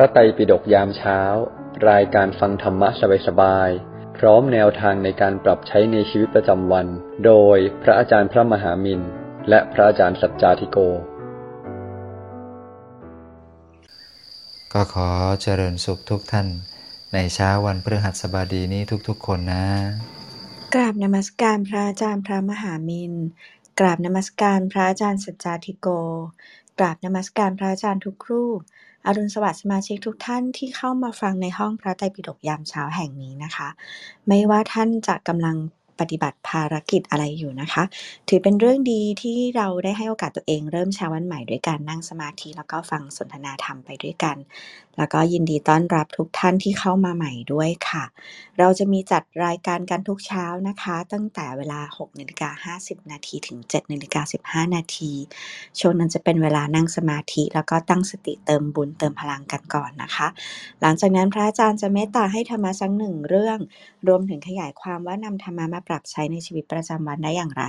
ระไตรปิฎกยามเช้า รายการฟังธรรมะสบายๆ พร้อมแนวทางในการปรับใช้ในชีวิตประจำวัน โดยพระอาจารย์พระมหามินและพระอาจารย์สัจจาธิโก ก็ขอเจริญสุขทุกท่าน ในเช้าวันพฤหัสบดีนี้ทุกๆ คนนะ กราบนมัสการพระอาจารย์พระมหามินกราบนมัสการพระอาจารย์สัจจาธิโก กราบนมัสการพระอาจารย์ทุกรูป อรุณสวัสดิ์สมาชิกทุกท่านที่เข้ามาฟังในห้องพระไตรปิฎกยามเช้าแห่งนี้นะคะ ไม่ว่าท่านจะกำลัง ปฏิบัติภารกิจอะไรอยู่นะคะ ถือเป็นเรื่องดีที่เราได้ให้โอกาสตัวเองเริ่มเช้าวันใหม่ด้วยการนั่งสมาธิแล้วก็ฟังสนทนาธรรมไปด้วยกัน แล้วก็ยินดีต้อนรับทุกท่านที่เข้ามาใหม่ด้วยค่ะ เราจะมีจัดรายการกันทุกเช้านะคะ ตั้งแต่เวลา6นาฬิกา50นาทีถึง7นาฬิกา15นาทีช่วงนั้นจะเป็นเวลานั่งสมาธิ แล้วก็ตั้งสติเติมบุญเติมพลังกันก่อนนะคะ หลังจากนั้นพระอาจารย์จะเมตตาให้ธรรมะสักหนึ่งเรื่อง รวมถึงขยายความว่านำธรรมะมาปรับใช้ในชีวิตประจำวันได้อย่างไร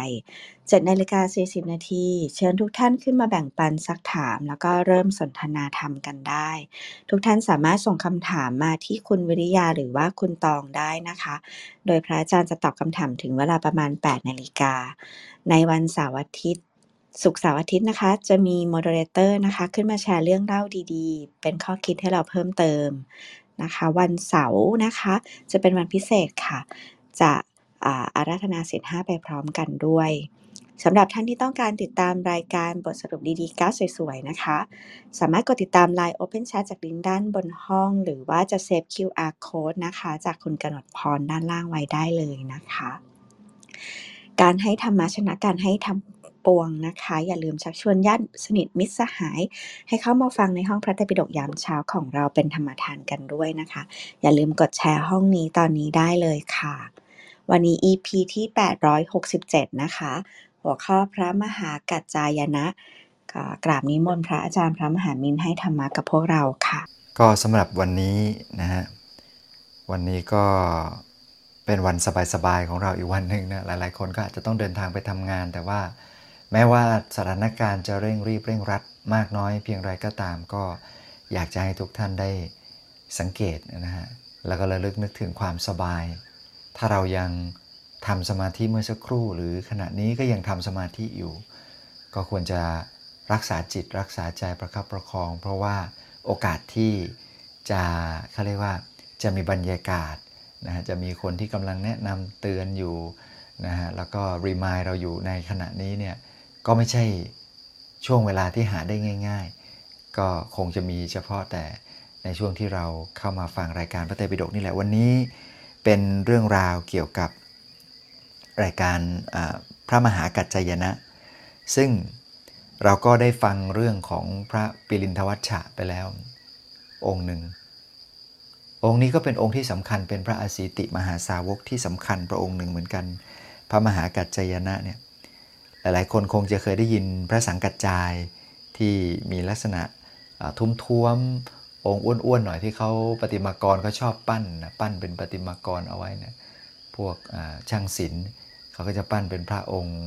7นาฬิกา40 นาที เชิญทุกท่านขึ้นมาแบ่งปันซักถาม แล้วก็เริ่มสนทนาธรรมกันได้ ทุกท่านสามารถส่งคำถามมาที่คุณวิริยาหรือว่าคุณตองได้นะคะ โดยพระอาจารย์จะตอบคำถามถึงเวลาประมาณ 8 นาฬิกา ในวันเสาร์อาทิตย์ศุกร์เสาร์อาทิตย์นะคะ จะมี moderator นะคะ ขึ้นมาแชร์เรื่องเล่าดีๆ เป็นข้อคิดให้เราเพิ่มเติมนะคะ วันเสาร์นะคะ จะเป็นวันพิเศษค่ะ จะ อาราธนาศีลห้าไปพร้อมกันด้วยสำหรับท่านที่ต้องการติดตามรายการบทสรุปดีๆก้าสวยๆ นะคะ สามารถกดติดตาม Line Open Chat จากลิงก์ด้านบนห้อง หรือว่าจะ save QR Code นะคะ จากคุณกนกพรด้านล่างไว้ได้เลยนะคะ การให้ธรรมะชนะการให้ทำปวงนะคะ อย่าลืมชักชวนญาติสนิทมิตรสหาย ให้เข้ามาฟังในห้องพระไตรปิฎกยามเช้าของเราเป็นธรรมทานกันด้วยนะคะ อย่าลืมกดแชร์ห้องนี้ตอนนี้ได้เลยค่ะ วันนี้ EP ที่ 867 นะคะ หัวข้อพระมหากัจจายนะก็กราบนิมนต์พระอาจารย์พระมหามินให้ธรรมะกับพวกเราค่ะ ก็สำหรับวันนี้นะฮะวันนี้ก็เป็นวันสบาย ๆ ของเราอีกวันหนึ่งนะหลาย ๆ คนก็อาจจะต้องเดินทางไปทำงาน แต่ว่าแม้ว่าสถานการณ์จะเร่งรีบเร่งรัดมากน้อยเพียงไรก็ตามก็อยากจะให้ทุกท่านได้สังเกตนะฮะแล้วก็ระลึกนึกถึงความสบาย ถ้าเรายังทำสมาธิเมื่อสักครู่ หรือขณะนี้ก็ยังทำสมาธิอยู่ ก็ควรจะรักษาจิตรักษาใจประคับประคอง เพราะว่าโอกาสที่จะเขาเรียกว่าจะมีบรรยากาศนะฮะจะมีคนที่กำลังแนะนำเตือนอยู่นะฮะแล้วก็รีมายเราอยู่ในขณะนี้เนี่ยก็ไม่ใช่ช่วงเวลาที่หาได้ง่าย ๆ ก็คงจะมีเฉพาะแต่ในช่วงที่เราเข้ามาฟังรายการพระไตรปิฎกนี่แหละวันนี้ เป็นเรื่องราวเกี่ยวกับรายการพระมหากัจจายนะ ซึ่งเราก็ได้ฟังเรื่องของพระปิรินทวัชชะไปแล้ว องค์หนึ่ง องค์นี้ก็เป็นองค์ที่สำคัญเป็นพระอาสีติมหาสาวกที่สำคัญพระองค์หนึ่งเหมือนกัน พระมหากัจจายนะเนี่ยหลายๆ คนคงจะเคยได้ยินพระสังกัจจายที่มีลักษณะทุ่มท้วม องค์อ้วนๆหน่อยที่เขาปฏิมากรเขาชอบปั้นนะปั้นเป็นปฏิมากรเอาไว้นะพวกช่างศิลป์เขาก็จะปั้นเป็นพระองค์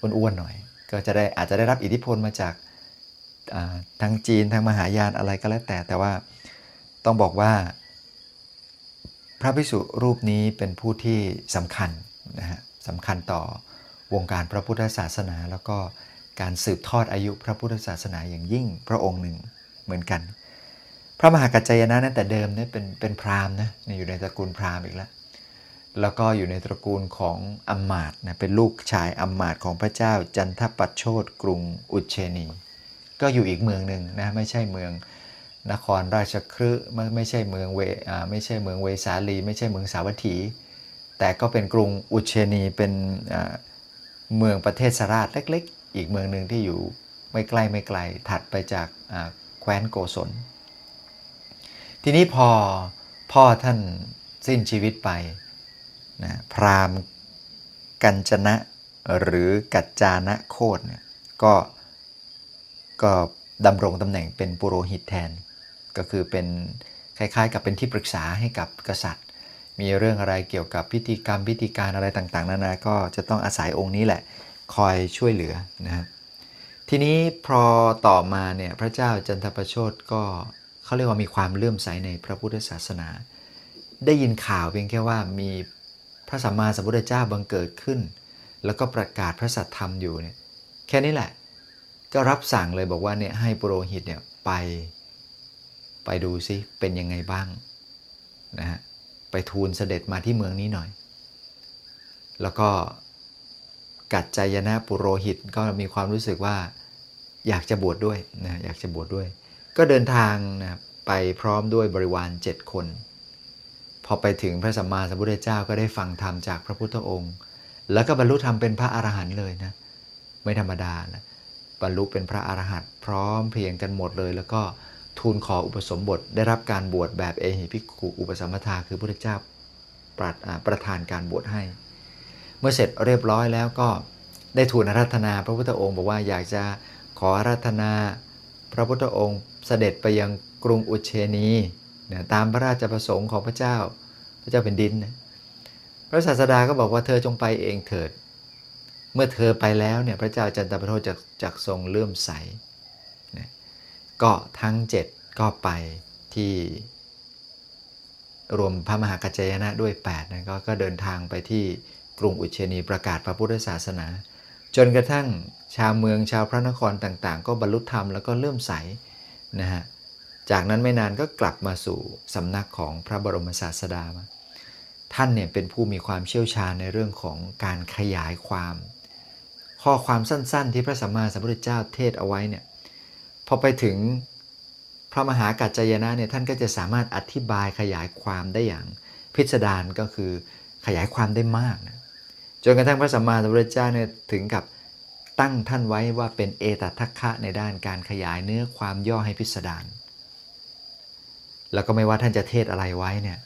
อ้วนๆหน่อย ก็จะได้อาจจะได้รับอิทธิพลมาจากทางจีนทางมหายานอะไรก็แล้วแต่แต่ว่าต้องบอกว่า พระภิกษุรูปนี้เป็นผู้ที่สำคัญนะฮะสำคัญต่อวงการพระพุทธศาสนา แล้วก็การสืบทอดอายุพระพุทธศาสนาอย่างยิ่งพระองค์หนึ่งเหมือนกัน พระมหากัจจายนะนั้นแต่เดิมเนี่ยเป็นเป็นพราหมณ์นะอยู่ในตระกูลพราหมณ์อีกแล้วแล้วก็อยู่ในตระกูลของอัมมาตนะเป็นลูกชายอัมมาตของพระเจ้าจันทปัชโชตกรุงอุเชนี ก็อยู่อีกเมืองหนึ่งนะไม่ใช่เมืองนครราชคฤห์ไม่ไม่ใช่เมืองเวไม่ใช่เมืองเวสาลี ไม่ใช่เมืองสาวัตถี แต่ก็เป็นกรุงอุเชนีเป็นเมืองประเทศสราชเล็ก ๆ อีกเมืองหนึ่งที่อยู่ไม่ใกล้ไม่ไกลถัดไปจากแคว้นโกศล ทีนี้พอพ่อท่านสิ้นชีวิตไปนะพราหมณ์กัญจนะหรือกัจจานะโคตเนี่ยก็ก็ดำรงตำแหน่งเป็นปุโรหิตแทน ก็คือเป็นคล้ายๆ กับเป็นที่ปรึกษาให้กับกษัตริย์ มีเรื่องอะไรเกี่ยวกับพิธีกรรมพิธีการอะไรต่างๆนานาก็จะต้องอาศัยองค์นี้แหละ คอยช่วยเหลือนะทีนี้พอต่อมาเนี่ยพระเจ้าจันทประโชตก็ เขาเรียกว่ามีความเลื่อมใสในพระพุทธศาสนา ได้ยินข่าวเพียงแค่ว่ามีพระสัมมาสัมพุทธเจ้าบังเกิดขึ้น แล้วก็ประกาศพระสัทธรรมอยู่เนี่ยแค่นี้แหละ ก็รับสั่งเลยบอกว่าเนี่ยให้ปุโรหิตเนี่ยไปไปดูซิเป็นยังไงบ้างนะฮะไปทูลเสด็จมาที่เมืองนี้หน่อย แล้วก็กัจจายนะปุโรหิตก็มีความรู้สึกว่าอยากจะบวชดด้วยนะอยากจะบวชดด้วย ก็เดินทางนะไปพร้อมด้วยบริวารเจ็ดคน พอไปถึงพระสัมมาสัมพุทธเจ้าก็ได้ฟังธรรมจากพระพุทธองค์ แล้วก็บรรลุธรรมเป็นพระอรหันต์เลยนะไม่ธรรมดานะบรรลุเป็นพระอรหันต์พร้อมเพรียงกันหมดเลย แล้วก็ทูลขออุปสมบทได้รับการบวชแบบเอหิภิกขุอุปสมทาคือพระพุทธเจ้าประประทานการบวชให้ เมื่อเสร็จเรียบร้อยแล้วก็ได้ทูลอารัธนา พระพุทธองค์บอกว่าอยากจะขออารัธนา พระพุทธองค์ สด็จไปยังกรุงอุเชนีนะตามพระราชประสงค์ของพระเจ้า พระเจ้าเป็นดินนะพระศาสดาก็บอกว่าเธอจงไปเองเถิด เมื่อเธอไปแล้วเนี่ยพระเจ้าจันทประโทษจะจักทรงเลื่อมใสนะก็ทั้งเจ็ดก็ไปที่รวมพระมหากัจจายนะด้วย8นะกก็เดินทางไปที่กรุงอุเชนีประกาศพระพุทธศาสนา จนกระทั่งชาวเมืองชาวพระนครต่างๆ ก็บรรลุธรรมแล้วก็เลื่อมใส นะฮะจากนั้นไม่นานก็กลับมาสู่สำนักของพระบรมศาสดามาท่านเนี่ยเป็นผู้มีความเชี่ยวชาญในเรื่องของการขยายความ ข้อความสั้นๆ ที่พระสัมมาสัมพุทธเจ้าเทศเอาไว้เนี่ยพอไปถึงพระมหากัจจายนะเนี่ยท่านก็จะสามารถอธิบายขยายความได้อย่างพิสดารก็คือขยายความได้มากนะจนกระทั่งพระสัมมาสัมพุทธเจ้าเนี่ยถึงกับ ตั้งท่านไว้ว่าเป็นเอตทัคคะในด้านการขยายเนื้อความย่อให้พิสดารแล้วก็ไม่ว่าท่านจะเทศอะไรไว้เนี่ย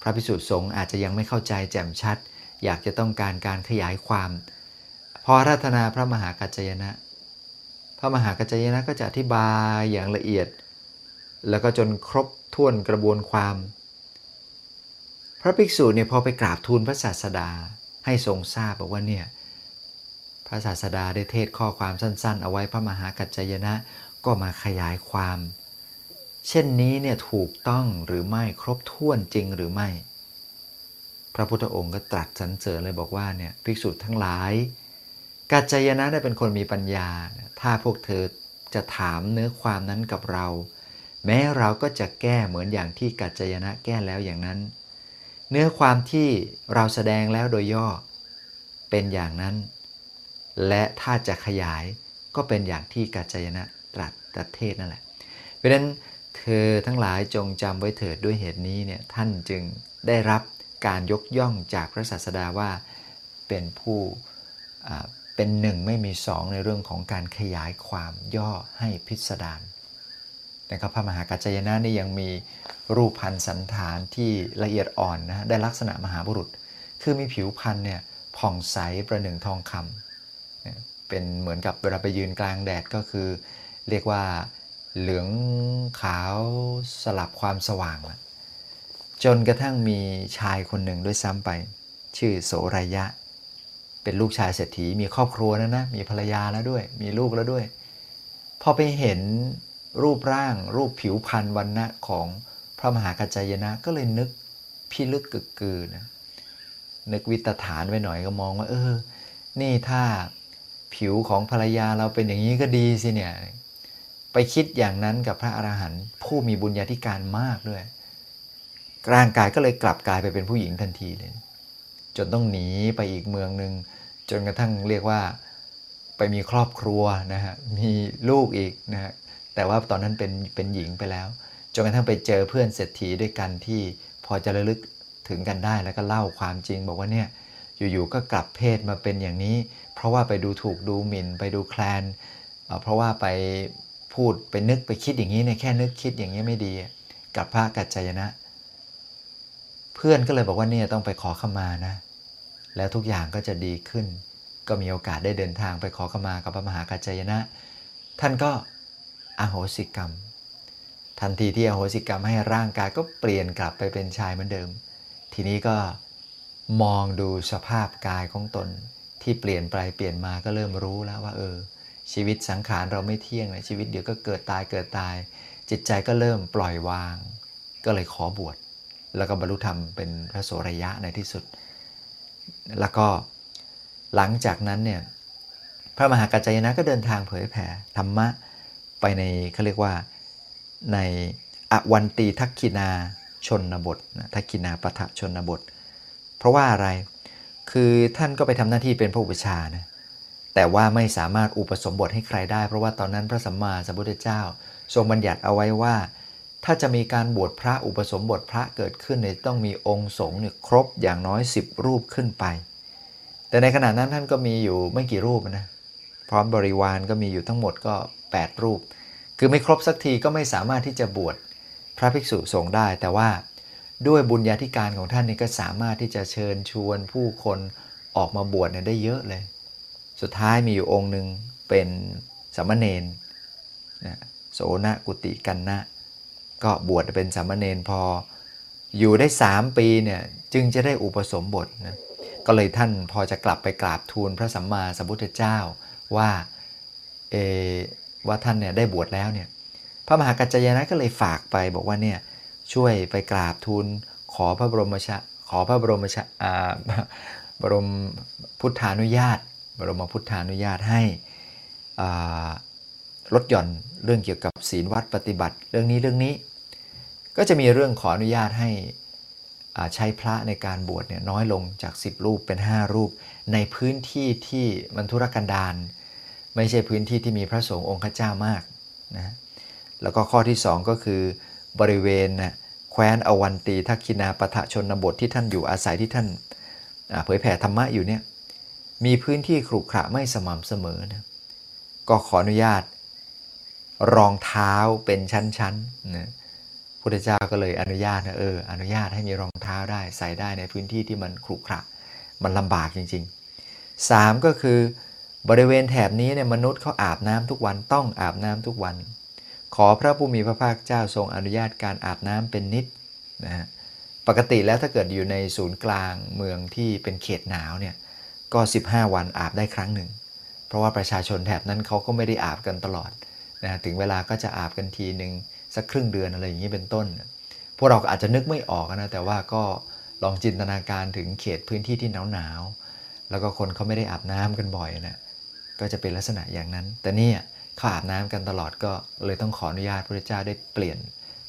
พระพิสุทธิสงฆ์อาจจะยังไม่เข้าใจแจ่มชัด อยากจะต้องการการขยายความ พอรัตนาพระมหากัจจยนะ พระมหากัจจยนะก็จะอธิบายอย่างละเอียด แล้วก็จนครบถ้วนกระบวนความ พระภิกษุเนี่ยพอไปกราบทูลพระศาสดาให้ทรงทราบบอกว่าเนี่ย พระศาสดาได้เทศข้อความสั้น ๆ เอาไว้พระมหากัจจยนะก็มาขยายความ เช่นนี้เนี่ยถูกต้องหรือไม่ครบถ้วนจริงหรือไม่ พระพุทธองค์ก็ตรัสสรรเสริญเลยบอกว่าเนี่ยภิกษุทั้งหลาย กัจจยนะได้เป็นคนมีปัญญา ถ้าพวกเธอจะถามเนื้อความนั้นกับเรา แม้เราก็จะแก้เหมือนอย่างที่กัจจยนะแก้แล้วอย่างนั้น เนื้อความที่เราแสดงแล้วโดยย่อเป็นอย่างนั้น และถ้าจะขยายก็เป็นอย่างที่กัจจยนะตรัสตรเทศนั่นแหละ เพราะฉะนั้นเธอทั้งหลายจงจำไว้เถิดด้วยเหตุนี้เนี่ยท่านจึงได้รับการยกย่องจากพระศาสดาว่าเป็นผู้เป็นหนึ่งไม่มีสองในเรื่องของการขยายความย่อให้พิสดารนะครับพระมหากัจจยนะนี่ยังมีรูปพันธ์สันฐานที่ละเอียดอ่อนนะได้ลักษณะมหาบุรุษ คือมีผิวพรรณเนี่ยผ่องใสประหนึ่งทองคำ เป็นเหมือนกับเวลาไปยืนกลางแดดก็คือ เรียกว่าเหลืองขาวสลับความสว่าง จนกระทั่งมีชายคนหนึ่งด้วยซ้ำไป ชื่อโสรายะ เป็นลูกชายเศรษฐีมีครอบครัวแล้วนะ มีภรรยาแล้วด้วย มีลูกแล้วด้วย พอไปเห็นรูปร่างรูปผิวพรรณวันณะของพระมหากัจจายนะก็เลยนึกพิลึกกึกกือนะนึกวิตฐานไว้หน่อยก็มองว่า เออ นี่ถ้า ผิวของภรรยาเราเป็นอย่างนี้ก็ดีสิเนี่ยไปคิดอย่างนั้นกับพระอรหันต์ผู้มีบุญญาธิการมากด้วย ร่างกายก็เลยกลับกลายไปเป็นผู้หญิงทันทีเลย จนต้องหนีไปอีกเมืองหนึ่งจนกระทั่งเรียกว่าไปมีครอบครัวนะฮะมีลูกอีกนะฮะแต่ว่าตอนนั้นเป็นเป็นหญิงไปแล้ว จนกระทั่งไปเจอเพื่อนเศรษฐีด้วยกันที่พอจะระลึกถึงกันได้แล้วก็เล่าความจริง บอกว่าเนี่ยอยู่ๆก็กลับเพศมาเป็นอย่างนี้ เพราะว่าไปดูถูกดูหมิ่น ไปดูแคลน เพราะว่าไปพูดไปนึกไปคิดอย่างนี้เนี่ยแค่นึกคิดอย่างนี้ไม่ดี กับพระกัจจยนะ เพื่อนก็เลยบอกว่าเนี่ยต้องไปขอขมานะ แล้วทุกอย่างก็จะดีขึ้น ก็มีโอกาสได้เดินทางไปขอขมากับพระมหากัจจยนะ ท่านก็อโหสิกรรม ทันทีที่อโหสิกรรมให้ร่างกายก็เปลี่ยนกลับไปเป็นชายเหมือนเดิม ทีนี้ก็มองดูสภาพกายของตน ที่เปลี่ยนไปเปลี่ยนมาก็เริ่มรู้แล้วว่าเออ ชีวิตสังขารเราไม่เที่ยงเลยชีวิตเดี๋ยวก็เกิดตายเกิดตาย จิตใจก็เริ่มปล่อยวาง ก็เลยขอบวชแล้วก็บรรลุธรรมเป็นพระโสรยะในที่สุด แล้วก็หลังจากนั้นเนี่ยพระมหากัจจายนะก็เดินทางเผยแผ่ธรรมะไปในเขาเรียกว่าในอวันตีทักขินาชนบททักขินาปะทะชนบท เพราะว่าอะไร คือท่านก็ไปทำหน้าที่เป็นพระอุปชานะแต่ว่าไม่สามารถอุปสมบทให้ใครได้ เพราะว่าตอนนั้นพระสัมมาสัมพุทธเจ้า ทรงบัญญัติเอาไว้ว่า ถ้าจะมีการบวชพระอุปสมบทพระเกิดขึ้นเนี่ยต้องมีองค์สงฆ์เนี่ยครบอย่างน้อย 10 รูปขึ้นไป แต่ในขณะนั้นท่านก็มีอยู่ไม่กี่รูปนะพร้อมบริวารก็มีอยู่ทั้งหมดก็ 8 รูป คือไม่ครบสักทีก็ไม่สามารถที่จะบวชพระภิกษุสงฆ์ได้ แต่ว่า ด้วยบุญญาธิการของท่านนี่ก็สามารถที่จะเชิญชวนผู้คนออกมาบวชเนี่ยได้เยอะเลย สุดท้ายมีอยู่องค์หนึ่งเป็นสามเณรนะโสนกุติกันนะ ก็บวชเป็นสามเณรพอ อยู่ได้3ปีเนี่ยจึงจะได้อุปสมบทนะก็เลยท่านพอจะกลับไปกราบทูลพระสัมมาสัมพุทธเจ้าว่าเอว่าท่านเนี่ยได้บวชแล้วเนี่ยพระมหากัจจายนะก็เลยฝากไปบอกว่าเนี่ย ช่วยไปกราบทูลขอพระบรมชาขอพระบรมชาบรมพุทธานุญาต บรมพุทธานุญาตให้ลดหย่อนเรื่องเกี่ยวกับศีลวัดปฏิบัติเรื่องนี้เรื่องนี้ ก็จะมีเรื่องขออนุญาตให้ใช้พระในการบวชเนี่ยน้อยลงจาก 10 รูปเป็น 5 รูป ในพื้นที่ที่มันธุรกันดารไม่ใช่พื้นที่ที่มีพระสงฆ์องค์ข้าเจ้ามากนะแล้วก็ข้อที่ 2 ก็คือ บริเวณนะแคว้นอวันตีทักคินาปะทะชนบทที่ท่านอยู่อาศัยที่ท่านเผยแผ่ธรรมะอยู่เนี่ยมีพื้นที่ขรุขระไม่สม่ำเสมอนะก็ขออนุญาต รองเท้าเป็นชั้นๆนะพุทธเจ้าก็เลยอนุญาตนะเอออนุญาตให้มีรองเท้าได้ใส่ได้ในพื้นที่ที่มันขรุขระมันลำบากจริงๆ 3 ก็คือบริเวณแถบนี้เนี่ยมนุษย์เขาอาบน้ำทุกวันต้องอาบน้ำทุกวัน ขอพระผู้มีพระภาคเจ้าทรงอนุญาตการอาบน้ำเป็นนิดนะฮะปกติแล้วถ้าเกิดอยู่ในศูนย์กลางเมืองที่เป็นเขตหนาวเนี่ยก็ 15 วันอาบได้ครั้งหนึ่ง เพราะว่าประชาชนแถบนั้นเขาก็ไม่ได้อาบกันตลอดนะถึงเวลาก็จะอาบกันทีหนึ่งสักครึ่งเดือนอะไรอย่างนี้เป็นต้น พวกเราอาจจะนึกไม่ออกนะแต่ว่าก็ลองจินตนาการถึงเขตพื้นที่ที่หนาวหนาวแล้วก็คนเขาไม่ได้อาบน้ำกันบ่อยนะก็จะเป็นลักษณะอย่างนั้น แต่นี่ เขาอาบน้ำกันตลอดก็เลยต้องขออนุญาตพระเจ้าได้เปลี่ยน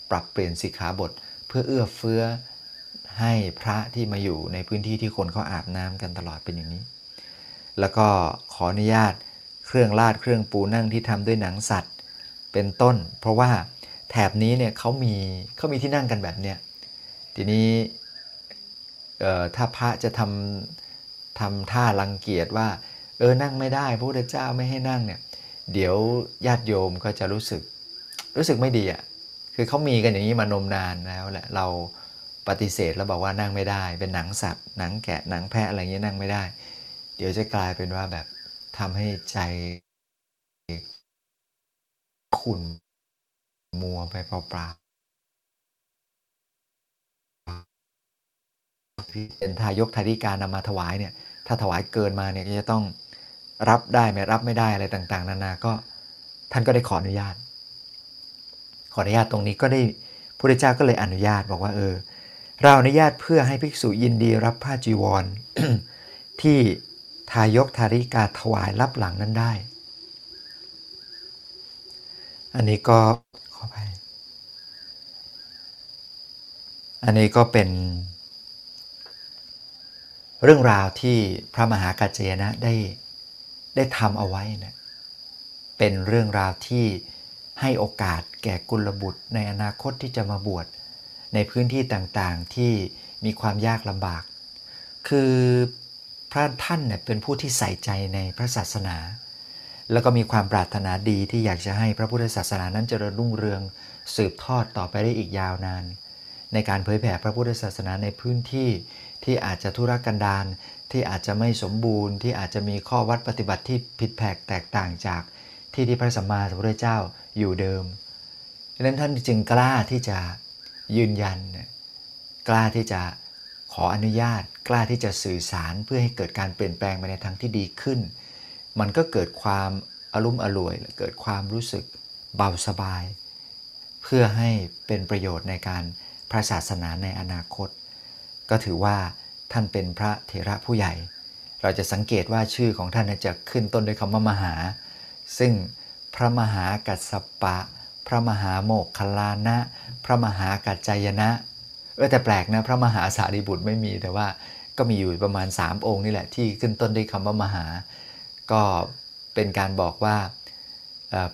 ปรับเปลี่ยนสิกขาบท เพื่อเอื้อเฟื้อให้พระที่มาอยู่ในพื้นที่ที่คนเขาอาบน้ำกันตลอดเป็นอย่างนี้ แล้วก็ขออนุญาตเครื่องลาดเครื่องปูนั่งที่ทำด้วยหนังสัตว์เป็นต้น เพราะว่าแถบนี้เนี่ยเขามีเขามีที่นั่งกันแบบเนี้ยทีนี้ถ้าพระจะทำทำท่ารังเกียจว่า เออนั่งไม่ได้พระพุทธเจ้าไม่ให้นั่งเนี่ย เดี๋ยวญาติโยมก็จะรู้สึกรู้สึกไม่ดีอะคือเขามีกันอย่างนี้มานมนานแล้วแหละเราปฏิเสธแล้วบอกว่านั่งไม่ได้ เป็นหนังสัตว์ หนังแกะหนังแพะอะไรเงี้ยนั่งไม่ได้ เดี๋ยวจะกลายเป็นว่าแบบทำให้ใจขุ่นมัวไปเปล่าๆเป็นทายกทาริการนำมาถวายเนี่ย ถ้าถวายเกินมาเนี่ยก็จะต้อง รับได้ไม่รับไม่ได้อะไรต่าง ๆ นานาก็ท่านก็ได้ขออนุญาต ขออนุญาตตรงนี้ก็ได้พระเจ้าก็เลยอนุญาตบอกว่าเออ เราอนุญาตเพื่อให้ภิกษุยินดีรับผ้าจีวร ที่ทายกทาริกาถวายรับหลังนั้นได้ อันนี้ก็ขอไปอันนี้ก็เป็น เรื่องราวที่พระมหากัจจนะได้ ได้ทำเอาไว้นะเป็นเรื่องราวที่ให้โอกาสแก่กุลบุตรในอนาคตที่จะมาบวชในพื้นที่ต่างๆที่มีความยากลำบาก คือพระท่านเนี่ยเป็นผู้ที่ใส่ใจในพระศาสนา แล้วก็มีความปรารถนาดีที่อยากจะให้พระพุทธศาสนานั้นเจริญรุ่งเรืองสืบทอดต่อไปได้อีกยาวนาน ในการเผยแผ่พระพุทธศาสนาในพื้นที่ ที่อาจจะทุรกันดารที่อาจจะไม่สมบูรณ์ ที่อาจจะมีข้อวัดปฏิบัติที่ผิดแผกแตกต่างจากที่ที่พระสัมมาสัมพุทธเจ้าอยู่เดิมดังนั้นท่านจึงกล้าที่จะยืนยัน กล้าที่จะขออนุญาต กล้าที่จะสื่อสารเพื่อให้เกิดการเปลี่ยนแปลงไปในทางที่ดีขึ้น มันก็เกิดความอารมณ์อร่วย เกิดความรู้สึกเบาสบาย เพื่อให้เป็นประโยชน์ในการพระศาสนาในอนาคต ก็ถือว่าท่านเป็นพระเถระผู้ใหญ่ เราจะสังเกตว่าชื่อของท่านจะขึ้นต้นด้วยคำว่ามหา ซึ่งพระมหากัสสปะ พระมหาโมกขลานะ พระมหากัจจายนะเออแต่แปลกนะพระมหาสารีบุตรไม่มีแต่ว่าก็มีอยู่ประมาณ 3 องค์นี่แหละที่ขึ้นต้นด้วยคำว่ามหา ก็เป็นการบอกว่า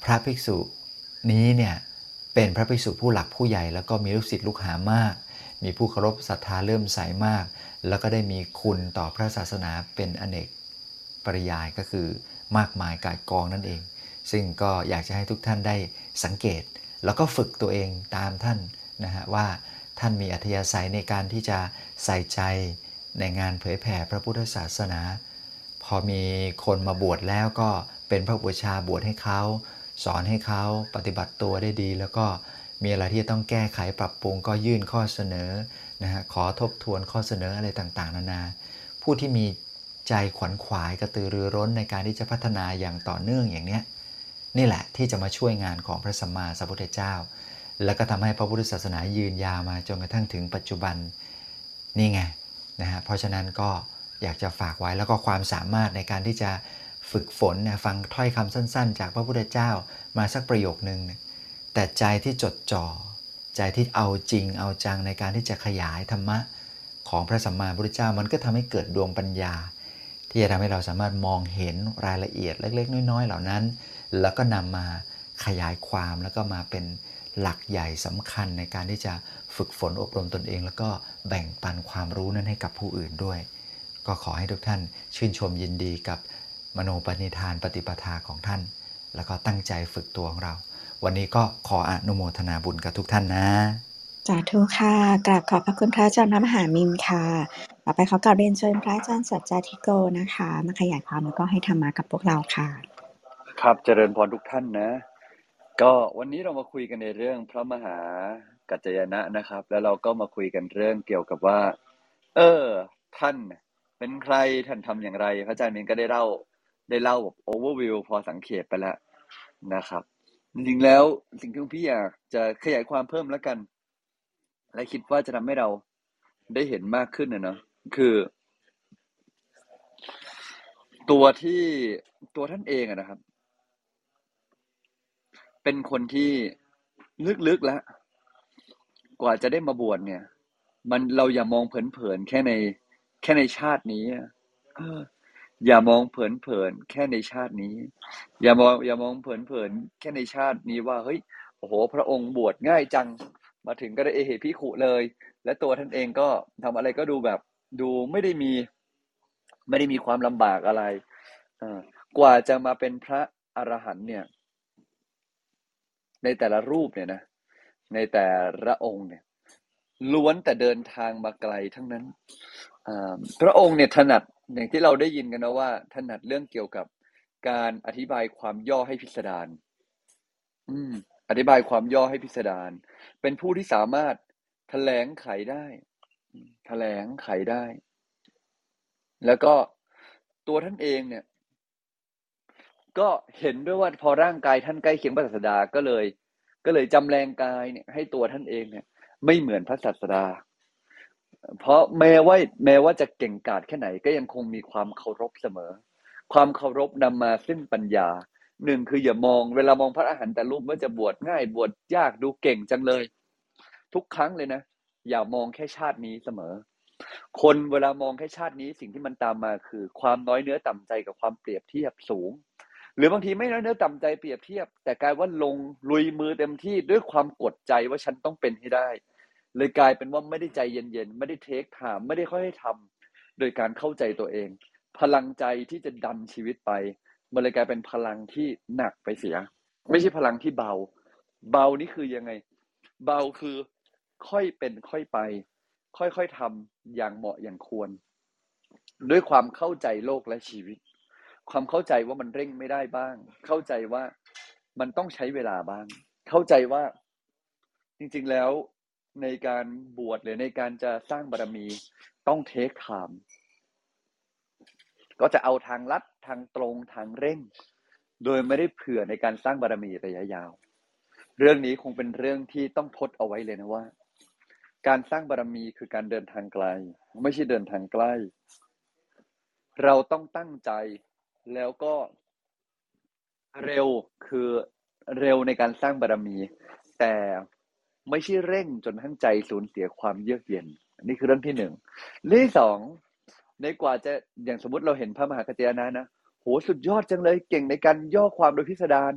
พระภิกษุนี้เนี่ยเป็นพระภิกษุผู้หลักผู้ใหญ่แล้วก็มีลูกศิษย์ลูกหามาก มีผู้เคารพศรัทธาเริ่มใสมาก แล้วก็ได้มีคุณต่อพระศาสนาเป็นอเนกปริยายก็คือมากมายกายกองนั่นเอง ซึ่งก็อยากจะให้ทุกท่านได้สังเกต แล้วก็ฝึกตัวเองตามท่านนะฮะว่าท่านมีอัธยาศัยในการที่จะใส่ใจในงานเผยแผ่พระพุทธศาสนา พอมีคนมาบวชแล้วก็เป็นพระบูชาบวชให้เขา สอนให้เขาปฏิบัติตัวได้ดี แล้วก็ มีอะไรที่ต้องแก้ไขปรับปรุงก็ยื่นข้อเสนอนะฮะขอทบทวนข้อเสนออะไรต่างๆ นานา ผู้ที่มีใจขวัญขวายกระตือรือร้นในการที่จะพัฒนาอย่างต่อเนื่องอย่างเนี้ยนี่แหละที่จะมาช่วยงานของพระสัมมาสัมพุทธเจ้า แล้วก็ทำให้พระพุทธศาสนายืนยาวมาจนกระทั่งถึงปัจจุบันนี่ไงนะฮะเพราะฉะนั้นก็อยากจะฝากไว้แล้วก็ความสามารถในการที่จะฝึกฝนนะฟังถ้อยคำสั้น ๆ จากพระพุทธเจ้ามาสักประโยคนึง แต่ใจที่จดจ่อใจที่เอาจริงเอาจังในการที่จะขยายธรรมะของพระสัมมาพุทธเจ้ามันก็ทำให้เกิดดวงปัญญา ที่จะทำให้เราสามารถมองเห็นรายละเอียดเล็ก ๆ น้อย ๆ เหล่านั้น แล้วก็นำมาขยายความแล้วก็มาเป็นหลักใหญ่สำคัญในการที่จะฝึกฝนอบรมตนเอง แล้วก็แบ่งปันความรู้นั้นให้กับผู้อื่นด้วย ก็ขอให้ทุกท่านชื่นชมยินดีกับมโนปณิธานปฏิปทาของท่าน แล้วก็ตั้งใจฝึกตัวของเรา วันนี้ก็ขออนุโมทนาบุญกับทุกท่านนะสาธุค่ะ กราบขอบพระคุณพระอาจารย์พระมหามินค่ะ ต่อไปเขากราบเรียนเชิญพระอาจารย์สัจจทิโกนะคะ มาขยายความแล้วก็ให้ธรรมะกับพวกเราค่ะ ครับเจริญพรทุกท่านนะ ก็วันนี้เรามาคุยกันในเรื่องพระมหากัจจยนะนะครับ แล้วเราก็มาคุยกันเรื่องเกี่ยวกับว่า เออ ท่านเป็นใครท่านทำอย่างไร พระอาจารย์มินก็ได้เล่าได้เล่าแบบโอเวอร์วิวพอสังเกตไปแล้วนะครับ จริงแล้วสิ่งที่พี่อยากจะขยายความเพิ่มแล้วกัน และคิดว่าจะทำให้เราได้เห็นมากขึ้นนะเนาะคือ ตัวที่ตัวท่านเองอะนะครับ เป็นคนที่ลึกๆแล้ว กว่าจะได้มาบวชเนี่ย มันเราอย่ามองเผินๆแค่ใน แค่ในชาตินี้ อย่ามองเผินๆแค่ในชาตินี้ อย่ามองอย่ามองเผินๆแค่ในชาตินี้ว่าเฮ้ยโอ้โห พระองค์บวชง่ายจัง มาถึงก็ได้เอเหพิขุเลย และตัวท่านเองก็ทำอะไรก็ดูแบบดูไม่ได้มี ไม่ได้มีความลำบากอะไรกว่าจะมาเป็นพระอรหันต์เนี่ย ในแต่ละรูปเนี่ยนะในแต่ละองค์เนี่ยล้วนแต่เดินทางมาไกลทั้งนั้นพระองค์เนี่ยถนัด อย่างที่เราได้ยินกันนะว่าถนัดเรื่องเกี่ยวกับการอธิบายความย่อให้พิสดารอืม อธิบายความย่อให้พิสดาร เป็นผู้ที่สามารถแถลงไขได้แถลงไขได้ แล้วก็ตัวท่านเองเนี่ย ก็เห็นด้วยว่าพอร่างกายท่านใกล้เคียงพระศาสดาก็เลย ก็เลยจำแรงกายเนี่ยให้ตัวท่านเองเนี่ย ไม่เหมือนพระศาสดา เพราะแม้ว่าแม้ว่าจะเก่งกาจแค่ไหนก็ยังคงมีความเคารพเสมอ ความเคารพนำมาซึ่งปัญญาหนึ่งคืออย่ามองเวลามองพระอาหารแต่รูปว่าจะบวชง่ายบวชยากดูเก่งจังเลย ทุกครั้งเลยนะ อย่ามองแค่ชาตินี้เสมอ คนเวลามองแค่ชาตินี้สิ่งที่มันตามมาคือ ความน้อยเนื้อต่ำใจกับความเปรียบเทียบสูง หรือบางทีไม่น้อยเนื้อต่ำใจเปรียบเทียบ แต่กลายว่าลงลุยมือเต็มที่ด้วยความกดใจว่าฉันต้องเป็นให้ได้ เลยกลายเป็นว่าไม่ได้ใจเย็นๆ ไม่ได้เทคถามไม่ได้ค่อยให้ทำโดยการเข้าใจตัวเอง พลังใจที่จะดันชีวิตไป มันเลยกลายเป็นพลังที่หนักไปเสีย ไม่ใช่พลังที่เบา เบานี่คือยังไง เบาคือค่อยเป็นค่อยไป ค่อยๆทำอย่างเหมาะอย่างควร ด้วยความเข้าใจโลกและชีวิต ความเข้าใจว่ามันเร่งไม่ได้บ้าง เข้าใจว่ามันต้องใช้เวลาบ้าง เข้าใจว่าจริงๆแล้ว ในการบวชหรือในการจะสร้างบารมีต้องเทคไทม์ก็จะเอาทางลัดทางตรงทางเร่ง โดยไม่ได้เผื่อในการสร้างบารมีระยะยาว เรื่องนี้คงเป็นเรื่องที่ต้องทดเอาไว้เลยนะว่า การสร้างบารมีคือการเดินทางไกล ไม่ใช่เดินทางใกล้ เราต้องตั้งใจแล้วก็เร็วคือเร็วในการสร้างบารมี แต่ ไม่ใช่เร่งจนทั้งใจสูญเสียความเยือกเย็น นี่คือเรื่องที่หนึ่งเรื่องที่สองในกว่าจะอย่างสมมติเราเห็นพระมหากัจจานะนะโหสุดยอดจังเลยเก่งในการย่อความโดยพิสดาร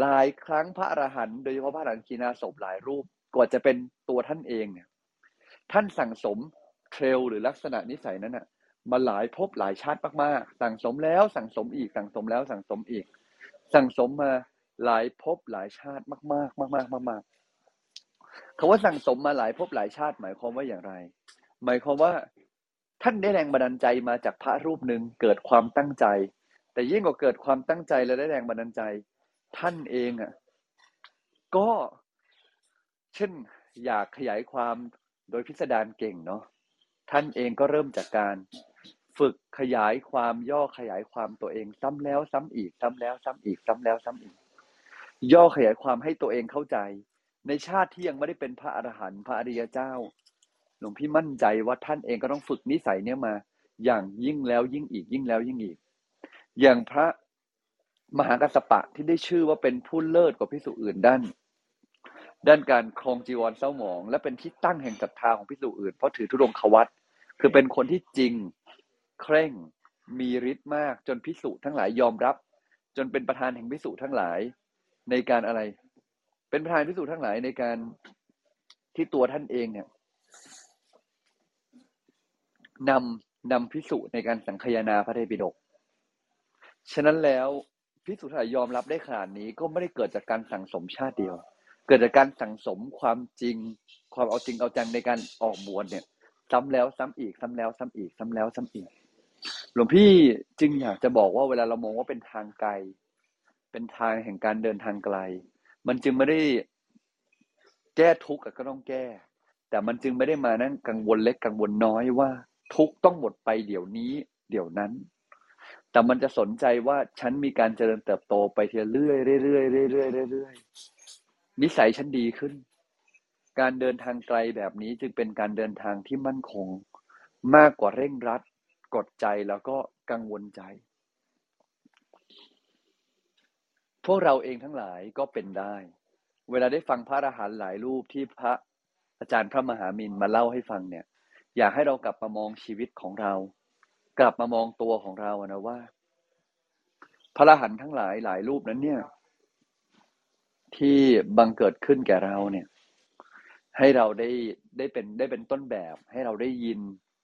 หลายครั้งพระอรหันต์โดยเฉพาะพระอรหันต์คีนาศพหลายรูปกว่าจะเป็นตัวท่านเองเนี่ย ท่านสั่งสมเทรลหรือลักษณะนิสัยนั้นนะมาหลายภพหลายชาติมากๆ สั่งสมแล้วสั่งสมอีกสั่งสมแล้วสั่งสมอีก สั่งสมมาหลายภพหลายชาติมากๆมากๆมากๆ คาว่าสั่งสมมาหลายภพหลายชาติ หมายความว่าอย่างไร หมายความว่า ท่านได้แรงบันดาลใจมาจากพระรูปหนึ่งเกิดความตั้งใจ แต่ยิ่งกว่าเกิดความตั้งใจและได้แรงบันดาลใจ ท่านเองอะก็เช่นอยากขยายความโดยพิสดารเก่งเนาะท่านเองก็เริ่มจากการฝึกขยายความย่อขยายความตัวเอง ซ้ำแล้วซ้ำอีก ซ้ำแล้วซ้ำอีก ซ้ำแล้วซ้ำอีก ย่อขยายความให้ตัวเองเข้าใจ ในชาติที่ยังไม่ได้เป็นพระอรหันต์พระอริยเจ้า หลวงพี่มั่นใจว่าท่านเองก็ต้องฝึกนิสัยเนี้ยมา อย่างยิ่งแล้วยิ่งอีกยิ่งแล้วยิ่งอีก อย่างพระมหากัสปะที่ได้ชื่อว่าเป็นผู้เลิศกว่าพิสุอื่นด้าน ด้านการครองจีวรเศร้าหมอง และเป็นที่ตั้งแห่งศรัทธาของพิสุอื่น เพราะถือธุดงควัตคือเป็นคนที่จริงเคร่งมีฤทธิ์มากจนพิสุทั้งหลายยอมรับ จนเป็นประธานแห่งพิสุทั้งหลายในการอะไร เป็นประธานพิสุทั้งหลายในการที่ตัวท่านเองเนี่ยนำนำพิสุในการสังคยนาพระไตรปิฎกฉะนั้นแล้วพิสุทั้งหลายยอมรับได้ขนาดนี้ก็ไม่ได้เกิดจากการสั่งสมชาติเดียว เกิดจากการสั่งสมความจริง ความเอาจริงเอาจังในการออกบวชเนี่ย ซ้ำแล้วซ้ำอีกซ้ำแล้วซ้ำอีกซ้ำแล้วซ้ำอีก หลวงพี่จึงอยากจะบอกว่าเวลาเรามองว่าเป็นทางไกล เป็นทางแห่งการเดินทางไกล มันจึงไม่ได้แก้ทุกข์ก็ต้องแก้ แต่มันจึงไม่ได้มานั่งกังวลเล็กกังวลน้อยว่า ทุกต้องหมดไปเดี๋ยวนี้ เดี๋ยวนั้น แต่มันจะสนใจว่าฉันมีการเจริญเติบโตไปเรื่อยเรื่อยเรื่อยเรื่อยเรื่อยนิสัยฉันดีขึ้น การเดินทางไกลแบบนี้จึงเป็นการเดินทางที่มั่นคง มากกว่าเร่งรัด กดใจแล้วก็กังวลใจ พวกเราเองทั้งหลายก็เป็นได้ เวลาได้ฟังพระอรหันต์หลายรูปที่พระอาจารย์พระมหามินมาเล่าให้ฟังเนี่ย อยากให้เรากลับมามองชีวิตของเรา กลับมามองตัวของเรานะว่า พระอรหันต์ทั้งหลายหลายรูปนั้นเนี่ย ที่บังเกิดขึ้นแก่เราเนี่ย ให้เราได้ได้เป็นได้เป็นต้นแบบ ให้เราได้ยิน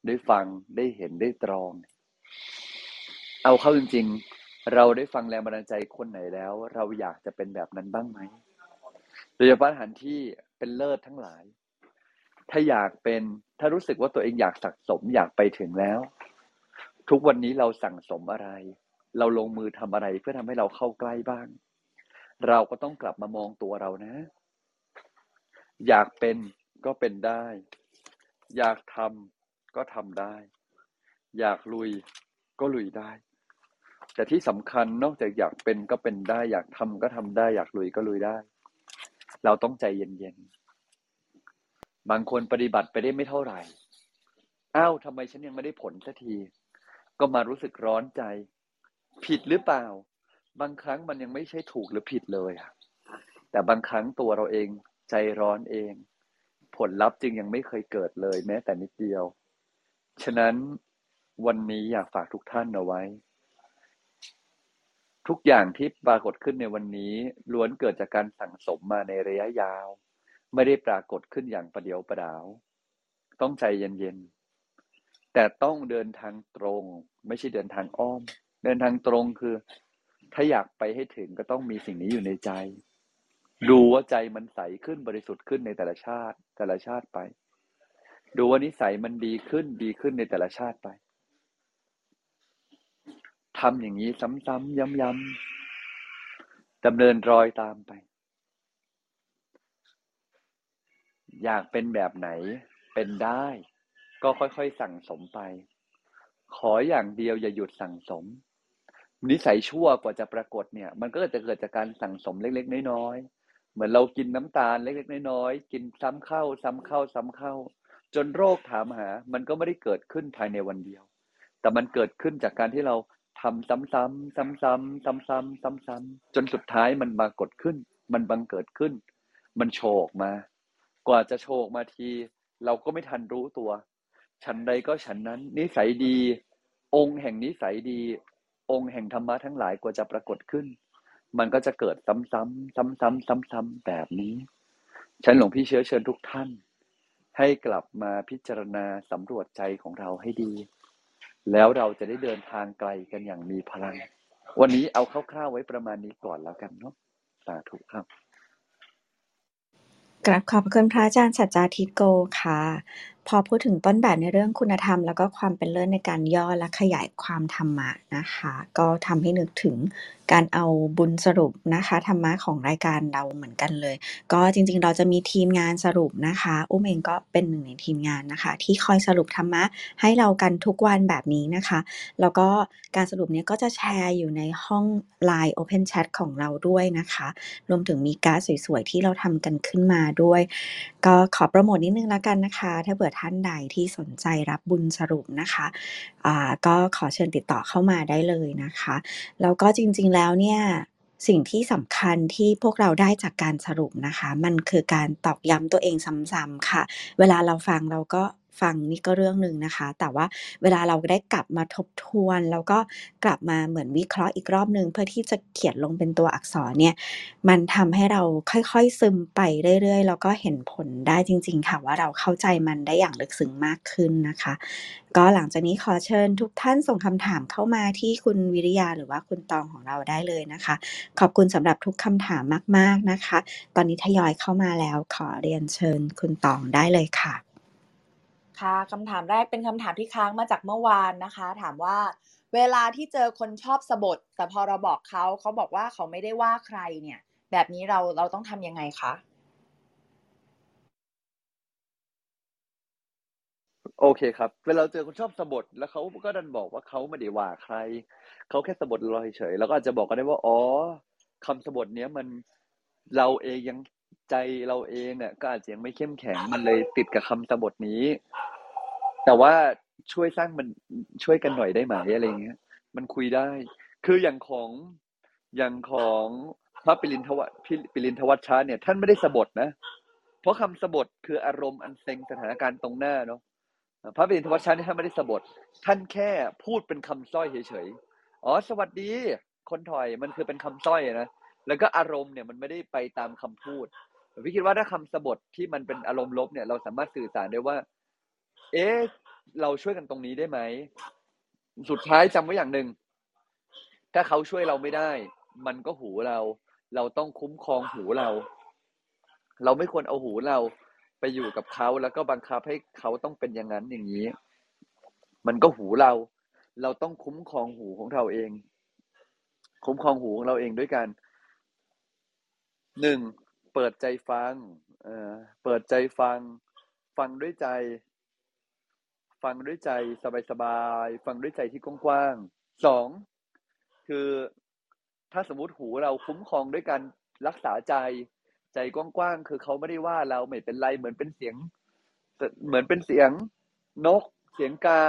ได้ฟังได้เห็นได้ตรอง เอาเข้าจริงๆ เราได้ฟังแรงบันดาลใจคนไหนแล้ว เราอยากจะเป็นแบบนั้นบ้างไหมโดยเฉพาะอาหารที่เป็นเลิศทั้งหลาย ถ้าอยากเป็นถ้ารู้สึกว่าตัวเองอยากสะสมอยากไปถึงแล้ว ทุกวันนี้เราสั่งสมอะไร เราลงมือทำอะไรเพื่อทำให้เราเข้าใกล้บ้าง เราก็ต้องกลับมามองตัวเรานะ อยากเป็นก็เป็นได้ อยากทำก็ทำได้ อยากลุยก็ลุยได้ แต่ที่สำคัญนอกจากอยากเป็นก็เป็นได้ อยากทำก็ทำได้ อยากลุยก็ลุยได้ เราต้องใจเย็นๆ บางคนปฏิบัติไปได้ไม่เท่าไหร่ อ้าวทำไมฉันยังไม่ได้ผลสักที ก็มารู้สึกร้อนใจ ผิดหรือเปล่า บางครั้งมันยังไม่ใช่ถูกหรือผิดเลยอะแต่บางครั้งตัวเราเองใจร้อนเอง ผลลัพธ์จึงยังไม่เคยเกิดเลยแม้แต่นิดเดียว ฉะนั้นวันนี้อยากฝากทุกท่านเอาไว้ ทุกอย่างที่ปรากฏขึ้นในวันนี้ล้วนเกิดจากการสั่งสมมาในระยะยาว ไม่ได้ปรากฏขึ้นอย่างประเดียวประดาว ต้องใจเย็นๆ แต่ต้องเดินทางตรง ไม่ใช่เดินทางอ้อม เดินทางตรงคือ ถ้าอยากไปให้ถึงก็ต้องมีสิ่งนี้อยู่ในใจ ดูว่าใจมันใสขึ้นบริสุทธิ์ขึ้นในแต่ละชาติ แต่ละชาติไป ดูว่านิสัยมันดีขึ้นดีขึ้นในแต่ละชาติไป ทำอย่างนี้ซ้ำๆย้ำๆดำเนินรอยตามไป อยากเป็นแบบไหนเป็นได้ ก็ค่อยๆสั่งสมไป ขออย่างเดียวอย่าหยุดสั่งสม นิสัยชั่วกว่าจะปรากฏเนี่ย มันก็จะเกิดจากการสั่งสมเล็กๆน้อยๆเหมือนเรากินน้ำตาลเล็กๆน้อยๆกินซ้ำเข้า ซ้ำเข้า ซ้ำเข้า จนโรคถามหา มันก็ไม่ได้เกิดขึ้นภายในวันเดียวแต่มันเกิดขึ้นจากการที่เรา ทำซ้ำๆซ้ำๆซ้ำๆซ้ำๆจนสุดท้ายมันปรากฏขึ้น มันบังเกิดขึ้น มันโชกมา กว่าจะโชกมาที เราก็ไม่ทันรู้ตัว ฉันใดก็ฉันนั้น นิสัยดี องค์แห่งนิสัยดี องค์แห่งธรรมะทั้งหลายกว่าจะปรากฏขึ้น มันก็จะเกิดซ้ำๆซ้ำๆซ้ำๆแบบนี้ ฉันหลวงพี่เชื้อเชิญทุกท่าน ให้กลับมาพิจารณาสำรวจใจของเราให้ดี แล้วเราจะได้เดินทางไกลกันอย่างมีพลัง วันนี้เอาคร่าวๆไว้ประมาณนี้ก่อนแล้วกันเนาะสาธุครับกราบขอบคุณพระอาจารย์สัจจาทิโกค่ะพอพูดถึงต้นแบบในเรื่องคุณธรรม แล้วก็ความเป็นเลิศในการย่อและขยายความธรรมะนะคะ ก็ทำให้นึกถึงการเอาบุญสรุปนะคะธรรมะของรายการเราเหมือนกันเลย ก็จริงๆ เราจะมีทีมงานสรุปนะคะอุ้มเองก็เป็นหนึ่งในทีมงานนะคะ ที่คอยสรุปธรรมะให้เรากันทุกวันแบบนี้นะคะ แล้วก็การสรุปเนี้ยก็จะแชร์อยู่ในห้อง Line Open Chat ของเราด้วยนะคะ รวมถึงมีการ์ดสวยๆ ที่เราทำกันขึ้นมาด้วย ก็ขอโปรโมทนิดนึงแล้วกันนะคะ ถ้าเผื่อท่านใดที่สนใจรับบุญสรุปนะคะะก็ขอเชิญติดต่อเข้ามาได้เลยนะคะ แล้วก็จริงๆแล้วเนี่ยสิ่งที่สำคัญที่พวกเราได้จากการสรุปนะคะ มันคือการตอกย้ำตัวเองซ้ำๆค่ะ เวลาเราฟังเราก็ ฟังนี่ก็เรื่องหนึ่งนะคะ แต่ว่าเวลาเราได้กลับมาทบทวน แล้วก็กลับมาเหมือนวิเคราะห์อีกรอบหนึ่งเพื่อที่จะเขียนลงเป็นตัวอักษรเนี่ย มันทำให้เราค่อยๆซึมไปเรื่อยๆ แล้วก็เห็นผลได้จริง ๆ ค่ะว่าเราเข้าใจมันได้อย่างลึกซึ้งมากขึ้นนะคะ ก็หลังจากนี้ขอเชิญทุกท่านส่งคำถามเข้ามาที่คุณวิริยาหรือว่าคุณตองของเราได้เลยนะคะ ขอบคุณสำหรับทุกคำถามมาก ๆนะคะ ตอนนี้ทยอยเข้ามาแล้วขอเรียนเชิญคุณตองได้เลยค่ะ ค่ะคำถามแรกเป็นคำถามที่ค้างมาจากเมื่อวานนะคะ ถามว่า เวลาที่เจอคนชอบสะบทแต่พอเราบอกเขาเขาบอกว่าเขาไม่ได้ว่าใครเนี่ย แบบนี้เราเราต้องทำยังไงคะโอเคครับ เวลาเจอคนชอบสะบดแล้วเขาก็ดันบอกว่าเขาไม่ได้ว่าใครเขาแค่สะบดเราเฉยแล้วก็อาจจะบอกก็ได้ว่าอ๋อคำสะบดเนี้ยมันเราเองยังใจเราเองเนี่ยก็อาจจะยังไม่เข้มแข็งมันเลยติดกับคำสะบดนี้ แต่ว่าช่วยสร้างมันช่วยกันหน่อยได้ไหมอะไรเงี้ย มันคุยได้ คืออย่างของอย่างของพระปิรินทวัตปิรินทวัชชาเนี่ย ท่านไม่ได้สะบดนะ เพราะคำสะบดคืออารมณ์อันเซ็งสถานการณ์ตรงหน้าเนาะพระปิณฑวัชชานี่ท่านไม่ได้สะบดท่านแค่พูดเป็นคำสร้อยเฉยๆอ๋อ สวัสดี คนถอยมันคือเป็นคำสร้อยนะแล้วก็อารมณ์เนี่ยมันไม่ได้ไปตามคำพูดพี่คิดว่าถ้าคำสะบดที่มันเป็นอารมณ์ลบเนี่ยเราสามารถสื่อสารได้ว่า เอ๊ะเราช่วยกันตรงนี้ได้ไหม สุดท้ายจำไว้อย่างหนึ่ง ถ้าเขาช่วยเราไม่ได้ มันก็หูเรา เราต้องคุ้มครองหูเรา เราไม่ควรเอาหูเราไปอยู่กับเขาแล้วก็บังคับให้เขาต้องเป็นอย่างนั้นอย่างนี้ มันก็หูเรา เราต้องคุ้มครองหูของเราเอง คุ้มครองหูของเราเองด้วยกันหนึ่งเปิดใจฟัง เออเปิดใจฟัง ฟังด้วยใจ ฟังด้วยใจสบายๆฟังด้วยใจที่กว้างๆสองคือถ้าสมมติหูเราคุ้มครองด้วยการรักษาใจ ใจกว้างๆคือเขาไม่ได้ว่าเราไม่เป็นไรเหมือนเป็นเสียง เหมือนเป็นเสียงนก เสียงกา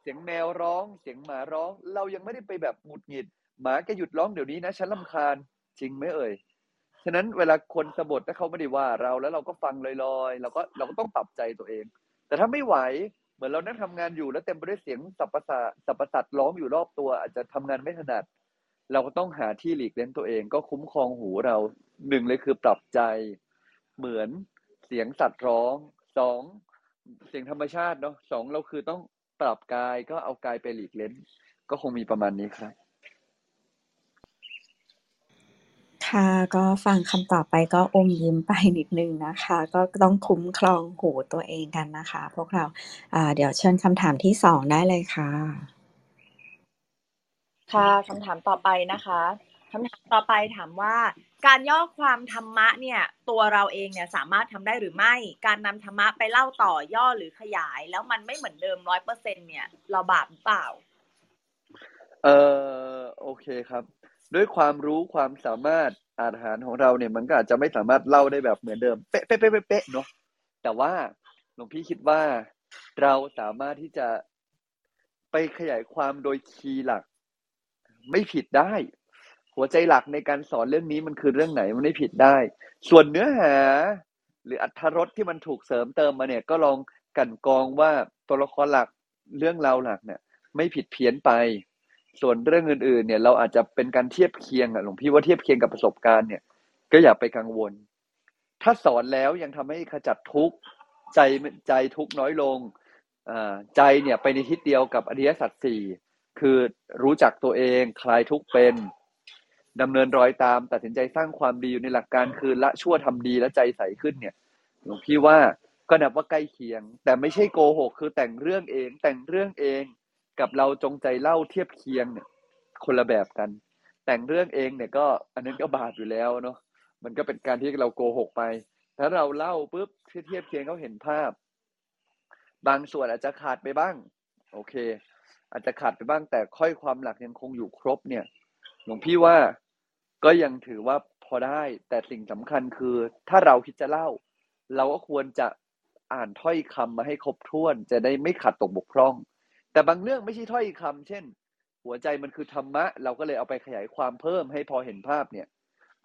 เสียงแมวร้อง เสียงหมาร้อง เรายังไม่ได้ไปแบบหงุดหงิด หมาแกหยุดร้องเดี๋ยวนี้นะฉันลำคาญจริงไหมเอ่ยฉะนั้นเวลาคนสะบดถ้าเขาไม่ได้ว่าเราแล้วเราก็ฟังลอยๆเราก็เราก็ต้องปรับใจตัวเอง แต่ถ้าไม่ไหว มือนเรานั่งทำงานอยู่แล้วเต็มไปด้วยเสียงสับประสาสับประสัตร้องอยู่รอบตัว อาจจะทำงานไม่ถนัด เราก็ต้องหาที่หลีกเล่นตัวเอง ก็คุ้มครองหูเราหนึ่งเลยคือปรับใจ เหมือนเสียงสัตว์ร้องสองเสียงธรรมชาติเนาะสองเราคือต้องปรับกายก็เอากายไปหลีกเล่น ก็คงมีประมาณนี้ครับ ค่ะ ก็ฟังคำตอบไปก็อมยิ้ม ไป นิดนึงนะคะ ก็ต้องคุ้มครองหูตัวเองกันนะคะ พวกเรา อ่า เดี๋ยวเชิญคำถามที่สองได้เลยค่ะ ค่ะคำถามต่อไปนะคะคำถามต่อไปถามว่า การย่อความธรรมะเนี่ย ตัวเราเองเนี่ยสามารถทำได้หรือไม่ การนำธรรมะไปเล่าต่อย่อหรือขยาย แล้วมันไม่เหมือนเดิมร้อยเปอร์เซ็นเนี่ย เราบาปหรือเปล่า เออโอเคครับ ด้วยความรู้ความสามารถอาหารของเราเนี่ยมันก็อาจจะไม่สามารถเล่าได้แบบเหมือนเดิมเป๊ะเป๊ะเป๊ะเป๊ะเนาะแต่ว่าหลวงพี่คิดว่าเราสามารถที่จะไปขยายความโดยคีย์หลัก ไม่ผิดได้ หัวใจหลักในการสอนเรื่องนี้มันคือเรื่องไหนมันไม่ผิดได้ ส่วนเนื้อหา หรืออัธรสที่มันถูกเสริมเติมมาเนี่ย ก็ลองกันกองว่าตัวละครหลักเรื่องเราหลักเนี่ย ไม่ผิดเพี้ยนไป ส่วนเรื่องอื่นๆ เนี่ย เราอาจจะเป็นการเทียบเคียงอะหลวงพี่ว่าเทียบเคียงกับประสบการณ์เนี่ย ก็อย่าไปกังวล ถ้าสอนแล้วยังทำให้ขจัดทุกข์ใจใจทุกข์น้อยลงใจเนี่ยไปในทิศเดียวกับอริยสัจสี่คือรู้จักตัวเองคลายทุกข์เป็นดำเนินรอยตามตัดสินใจสร้างความดีอยู่ในหลักการคือละชั่วทำดีและใจใสขึ้นเนี่ย หลวงพี่ว่าก็นับว่าใกล้เคียง แต่ไม่ใช่โกหกคือแต่งเรื่องเองแต่งเรื่องเอง กับเราจงใจเล่าเทียบเคียงเนี่ย คนละแบบกัน แต่งเรื่องเองเนี่ยก็อันนั้นก็บาปอยู่แล้วเนาะมันก็เป็นการที่เราโกหกไปถ้าเราเล่าปุ๊บเทียบเคียงเขาเห็นภาพ บางส่วนอาจจะขาดไปบ้าง โอเค อาจจะขาดไปบ้างแต่ค่อยความหลักยังคงอยู่ครบเนี่ยหลวงพี่ว่าก็ยังถือว่าพอได้ แต่สิ่งสำคัญคือ ถ้าเราคิดจะเล่า เราก็ควรจะอ่านถ้อยคำมาให้ครบถ้วน จะได้ไม่ขัดตกบกพร่อง แต่บางเรื่องไม่ใช่ถ้อยคำเช่น หัวใจมันคือธรรมะ เราก็เลยเอาไปขยายความเพิ่มให้พอเห็นภาพเนี่ย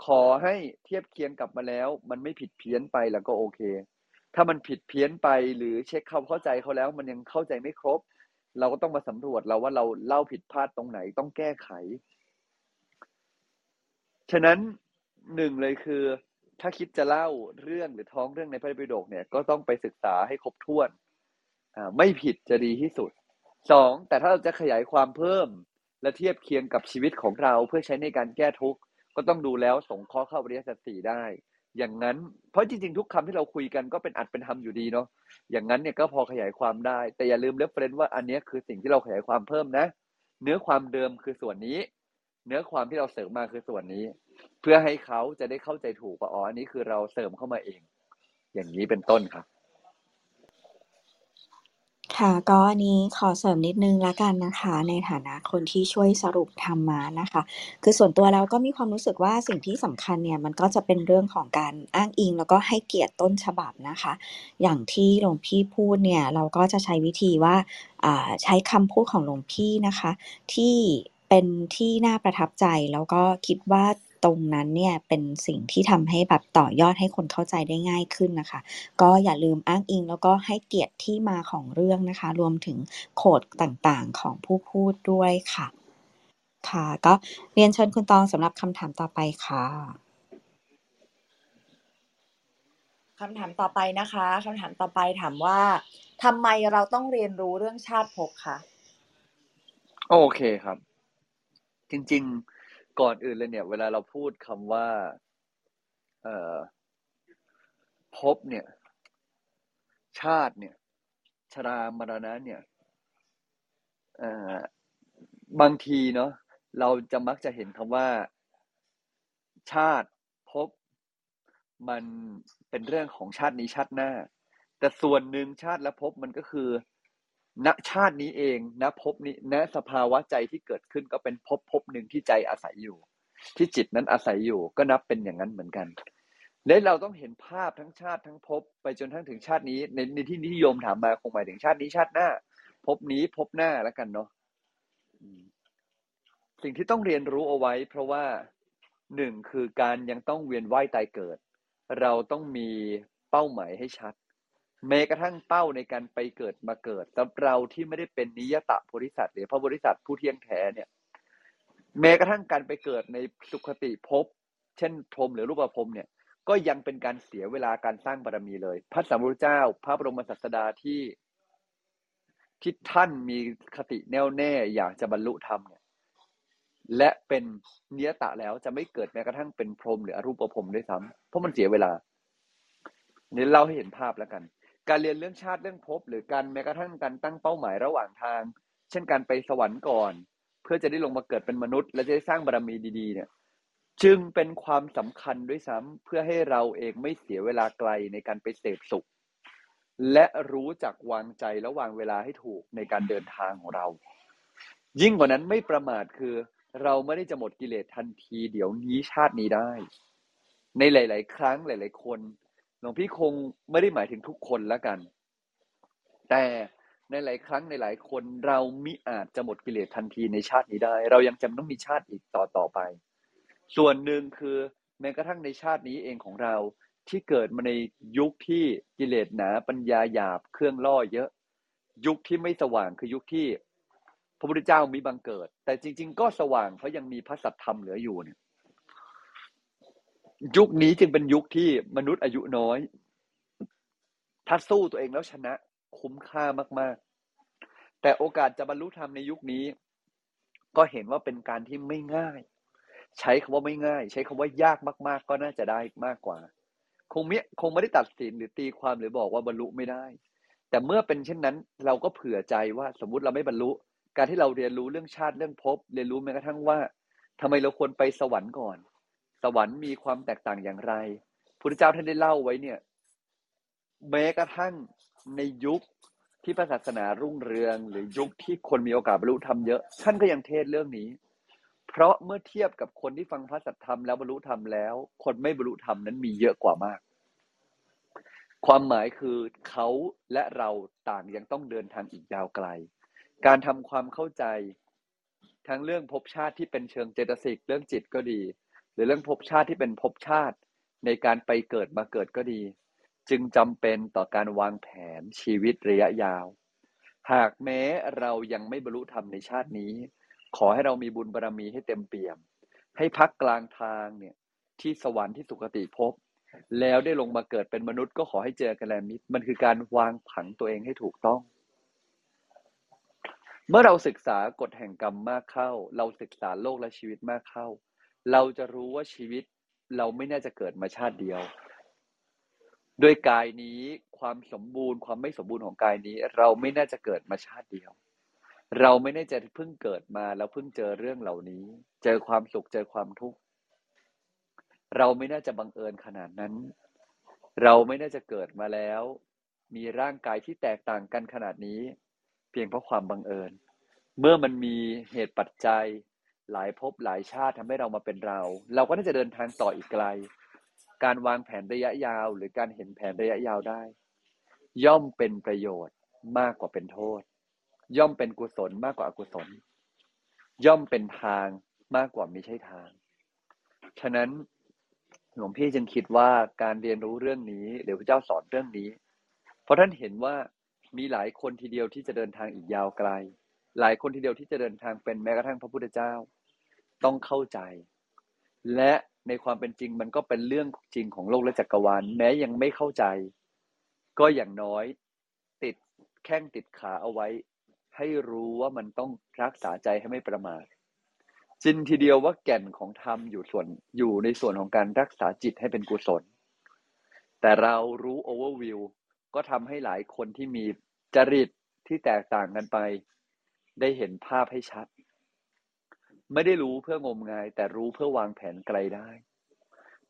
ขอให้เทียบเคียงกลับมาแล้ว มันไม่ผิดเพี้ยนไปแล้วก็โอเค ถ้ามันผิดเพี้ยนไปหรือเช็คควาเข้าใจเขาแล้ว มันยังเข้าใจไม่ครบ เราก็ต้องมาสำรวจเราว่าเราเล่าผิดพลาดตรงไหนต้องแก้ไข ฉะนั้นหนึ่งเลยคือถ้าคิดจะเล่าเรื่องหรือท้องเรื่องในพระไตรปิฎกเนี่ยก็ต้องไปศึกษาให้ครบถ้วนอ่าไม่ผิดจะดีที่สุด สองแต่ถ้าเราจะขยายความเพิ่ม และเทียบเคียงกับชีวิตของเราเพื่อใช้ในการแก้ทุกข์ก็ต้องดูแล้วส่งข้อเข้าปริยสัจสี่ได้ อย่างนั้นเพราะจริงๆ ทุกคำที่เราคุยกันก็เป็นอัดเป็นทำอยู่ดีเนาะอย่างนั้นเนี่ยก็พอขยายความได้ แต่อย่าลืมเรฟเฟรนว่าอันนี้คือสิ่งที่เราขยายความเพิ่มนะ เนื้อความเดิมคือส่วนนี้ เนื้อความที่เราเสริมมาคือส่วนนี้ เพื่อให้เขาจะได้เข้าใจถูกว่าอ๋ออันนี้คือเราเสริมเข้ามาเอง อย่างนี้เป็นต้นครับ ค่ะ ก็อันนี้ขอเสริมนิดนึงละกันนะคะ ในฐานะคนที่ช่วยสรุปธรรมานะคะ คือส่วนตัวเราก็มีความรู้สึกว่า สิ่งที่สำคัญเนี่ย มันก็จะเป็นเรื่องของการอ้างอิง แล้วก็ให้เกียรติต้นฉบับนะคะ อย่างที่หลวงพี่พูดเนี่ย เราก็จะใช้วิธีว่าใช้คำพูดของหลวงพี่นะคะ ที่เป็นที่น่าประทับใจ แล้วก็คิดว่า ตรงนั้นเนี่ยเป็นสิ่งที่ทำให้แบบต่อยอดให้คนเข้าใจได้ง่ายขึ้นนะคะ ก็อย่าลืมอ้างอิงแล้วก็ให้เกียรติที่มาของเรื่องนะคะ รวมถึงโคดต่างๆของผู้พูดด้วยค่ะ ค่ะ ก็เรียนเชิญคุณตองสำหรับคำถามต่อไปค่ะคำถามต่อไปนะคะคำถามต่อไปถามว่าทำไมเราต้องเรียนรู้เรื่องชาติภพคะโอเคครับ จริง ๆ ก่อนอื่นเลยเนี่ย เวลาเราพูดคำว่า เอ่อพบเนี่ย ชาติเนี่ย ชรามรณะเนี่ยเอ่อบางทีเนาะเราจะมักจะเห็นคำว่า ชาติพบ มันเป็นเรื่องของชาตินี้ชาติหน้า แต่ส่วนหนึ่งชาติและพบมันก็คือ ณชาตินี้เองณภพนี้ณสภาวะใจที่เกิดขึ้นก็เป็นภพภพหนึ่งที่ใจอาศัยอยู่ ที่จิตนั้นอาศัยอยู่ก็นับเป็นอย่างนั้นเหมือนกัน และเราต้องเห็นภาพทั้งชาติทั้งภพไปจนทั้งถึงชาตินี้ในในที่นิยมถามมาคงหมายถึงชาตินี้ชาติหน้าภพนี้ภพหน้าแล้วกันเนาะสิ่งที่ต้องเรียนรู้เอาไว้ เพราะว่าหนึ่งคือการยังต้องเวียนว่ายตายเกิด เราต้องมีเป้าหมายให้ชัด แม้กระทั่งเป้าในการไปเกิดมาเกิดสำหรับเราที่ไม่ได้เป็นนิยตะบริษัทหรือพระบริษัทผู้เที่ยงแท้เนี่ย แม้กระทั่งการไปเกิดในสุขติภพเช่นพรมหรือรูปภพเนี่ย ก็ยังเป็นการเสียเวลาการสร้างบารมีเลย พระสัมพุทธเจ้า พระบรมศาสดาที่ที่ท่านมีคติแน่วแน่อยากจะบรรลุธรรมเนี่ยและเป็นเนียตะแล้วจะไม่เกิดแม้กระทั่งเป็นพรหมหรืออรูปภพด้วยซ้ำเพราะมันเสียเวลาเนี่เล่าให้เห็นภาพแล้วกัน การเรียนเรื่องชาติเรื่องภพหรือการแม้กระทั่งการตั้งเป้าหมายระหว่างทาง เช่นการไปสวรรค์ก่อน เพื่อจะได้ลงมาเกิดเป็นมนุษย์ และจะได้สร้างบารมีดีๆ เนี่ย จึงเป็นความสำคัญด้วยซ้ำเพื่อให้เราเองไม่เสียเวลาไกลในการไปเสพสุข และรู้จักวางใจและวางเวลาให้ถูกในการเดินทางของเรา ยิ่งกว่านั้นไม่ประมาทคือ เราไม่ได้จะหมดกิเลสทันที เดี๋ยวนี้ชาตินี้ได้ ในหลาย ๆ ครั้งหลาย ๆ คน หลวงพี่คงไม่ได้หมายถึงทุกคนแล้วกัน แต่ในหลายครั้งในหลายคนเรามิอาจจะหมดกิเลสทันทีในชาตินี้ได้ เรายังจำต้องมีชาติอีกต่อต่อไป ส่วนหนึ่งคือแม้กระทั่งในชาตินี้เองของเราที่เกิดมาในยุคที่กิเลสหนาปัญญาหยาบเครื่องล่อเยอะ ยุคที่ไม่สว่างคือยุคที่พระพุทธเจ้ามีบังเกิด แต่จริง ๆ ก็สว่างเพราะยังมีพระสัทธรรมเหลืออยู่เนี่ย ยุคนี้จึงเป็นยุคที่มนุษย์อายุน้อย ถ้าสู้ตัวเองแล้วชนะ คุ้มค่ามาก ๆ แต่โอกาสจะบรรลุธรรมในยุคนี้ ก็เห็นว่าเป็นการที่ไม่ง่าย ใช้คำว่าไม่ง่าย ใช้คำว่ายากมาก ๆ ก็น่าจะได้มากกว่า คงไม่คงไม่ได้ตัดสินหรือตีความหรือบอกว่าบรรลุไม่ได้ แต่เมื่อเป็นเช่นนั้น เราก็เผื่อใจว่าสมมุติเราไม่บรรลุ การที่เราเรียนรู้เรื่องชาติเรื่องภพเรียนรู้แม้กระทั่งว่าทำไมเราควรไปสวรรค์ก่อน สวรรค์มีความแตกต่างอย่างไรพุทธเจ้าท่านได้เล่าไว้เนี่ยแม้กระทั่งในยุคที่พระศาสนารุ่งเรือง หรือยุคที่คนมีโอกาสบรรลุธรรมเยอะ ท่านก็ยังเทศเรื่องนี้ เพราะเมื่อเทียบกับคนที่ฟังพระสัทธรรมแล้วบรรลุธรรมแล้ว คนไม่บรรลุธรรมนั้นมีเยอะกว่ามาก ความหมายคือเขาและเราต่างยังต้องเดินทางอีกยาวไกล การทำความเข้าใจทั้งเรื่องภพชาติที่เป็นเชิงเจตสิกเรื่องจิตก็ดี รือเรื่องภพชาติที่เป็นภพชาติในการไปเกิดมาเกิดก็ดี จึงจำเป็นต่อการวางแผนชีวิตระยะยาว หากแม้เรายังไม่บรรลุธรรมในชาตินี้ ขอให้เรามีบุญบารรมีให้เต็มเปี่ยม ให้พักกลางทางเนี่ยที่สวรรค์ที่สุคติภพแล้วได้ลงมาเกิดเป็นมนุษย์ก็ขอให้เจอกันแลมิตรมันคือการวางผังตัวเองให้ถูกต้อง เมื่อเราศึกษากฎแห่งกรรมมากเข้า เราศึกษาโลกและชีวิตมากเข้า เราจะรู้ว่าชีวิตเราไม่น่าจะเกิดมาชาติเดียวโดยกายนี้ความสมบูรณ์ความไม่สมบูรณ์ของกายนี้ เราไม่น่าจะเกิดมาชาติเดียว เราไม่น่าจะเพิ่งเกิดมาแล้วเพิ่งเจอเรื่องเหล่านี้ เจอความสุขเจอความทุกข์เราไม่น่าจะบังเอิญขนาดนั้น เราไม่น่าจะเกิดมาแล้ว มีร่างกายที่แตกต่างกันขนาดนี้ เพียงเพราะความบังเอิญ เมื่อมันมีเหตุปัจจัย หลายภพหลายชาติทำให้เรามาเป็นเรา เราก็น่าจะเดินทางต่ออีกไกล การวางแผนระยะยาว หรือการเห็นแผนระยะยาวได้ ย่อมเป็นประโยชน์มากกว่าเป็นโทษ ย่อมเป็นกุศลมากกว่าอกุศล ย่อมเป็นทางมากกว่าไม่ใช่ทาง ฉะนั้นหลวงพี่จึงคิดว่าการเรียนรู้เรื่องนี้หรือพระเจ้าสอนเรื่องนี้ เพราะท่านเห็นว่ามีหลายคนทีเดียวที่จะเดินทางอีกยาวไกล หลายคนทีเดียวที่จะเดินทางเป็นแม้กระทั่งพระพุทธเจ้า ต้องเข้าใจ และในความเป็นจริงมันก็เป็นเรื่องจริงของโลกและจักรวาลแม้ยังไม่เข้าใจ ก็อย่างน้อย ติดแข้งติดขาเอาไว้ ให้รู้ว่ามันต้องรักษาใจให้ไม่ประมาทจริงทีเดียวว่าแก่นของธรรมอยู่ส่วนอยู่ในส่วนของการรักษาจิตให้เป็นกุศล แต่เรารู้โอเวอร์วิวก็ทำให้หลายคนที่มีจริตที่แตกต่างกันไป ได้เห็นภาพให้ชัด ไม่ได้รู้เพื่องมงาย แต่รู้เพื่อวางแผนไกลได้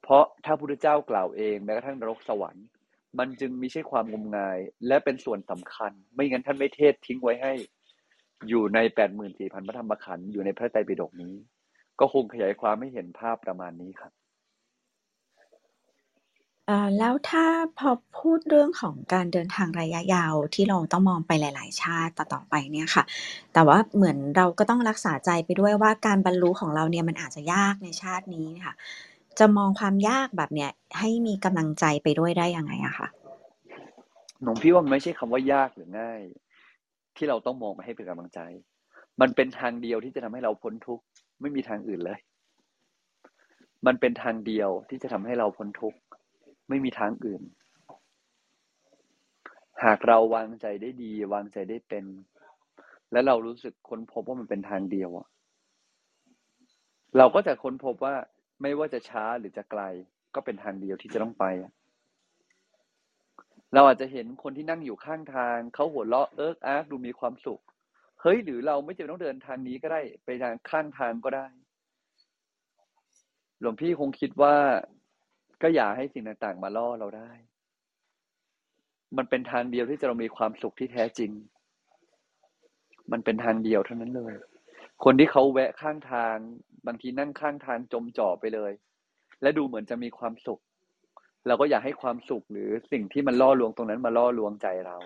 เพราะถ้าพุทธเจ้ากล่าวเองแม้กระทั่งนรกสวรรค์ มันจึงไม่ใช่ความงมงาย และเป็นส่วนสำคัญ ไม่งั้นท่านไม่เทศทิ้งไว้ให้ อยู่ในแปดหมื่นสี่พันพระธรรมขันธ์อยู่ในพระไตรปิฎกนี้ ก็คงขยายความให้เห็นภาพประมาณนี้ครับ แล้วถ้าพอพูดเรื่องของการเดินทางระยะยาว ที่เราต้องมองไปหลาย ๆ ชาติต่อ ๆ ไปเนี่ยค่ะ แต่ว่าเหมือนเราก็ต้องรักษาใจไปด้วยว่า การบรรลุของเราเนี่ยมันอาจจะยากในชาตินี้ค่ะ จะมองความยากแบบเนี้ยให้มีกำลังใจไปด้วยได้ยังไงอะคะหนงพี่ว่ามันไม่ใช่คำว่ายากหรือง่าย ที่เราต้องมองมาให้เป็นกำลังใจ มันเป็นทางเดียวที่จะทำให้เราพ้นทุกข์ ไม่มีทางอื่นเลย มันเป็นทางเดียวที่จะทำให้เราพ้นทุกข์ ไม่มีทางอื่น หากเราวางใจได้ดี วางใจได้เป็น และเรารู้สึกค้นพบว่ามันเป็นทางเดียวอะเราก็จะค้นพบว่าไม่ว่าจะช้าหรือจะไกล ก็เป็นทางเดียวที่จะต้องไปเราอาจจะเห็นคนที่นั่งอยู่ข้างทางเขาหัวเราะเอิกอาร์กดูมีความสุข เฮ้ยหรือเราไม่จำเป็นต้องเดินทางนี้ก็ได้ไปทางข้างทางก็ได้ หลวงพี่คงคิดว่า ก็อย่าให้สิ่งต่างๆ มาล่อเราได้ มันเป็นทางเดียวที่จะเรามีความสุขที่แท้จริง มันเป็นทางเดียวเท่านั้นเลย คนที่เขาแวะข้างทาง บางทีนั่งข้างทางจมจ่อไปเลย และดูเหมือนจะมีความสุข เราก็อยากให้ความสุขหรือสิ่งที่มันล่อลวงตรงนั้นมาล่อลวงใจเรา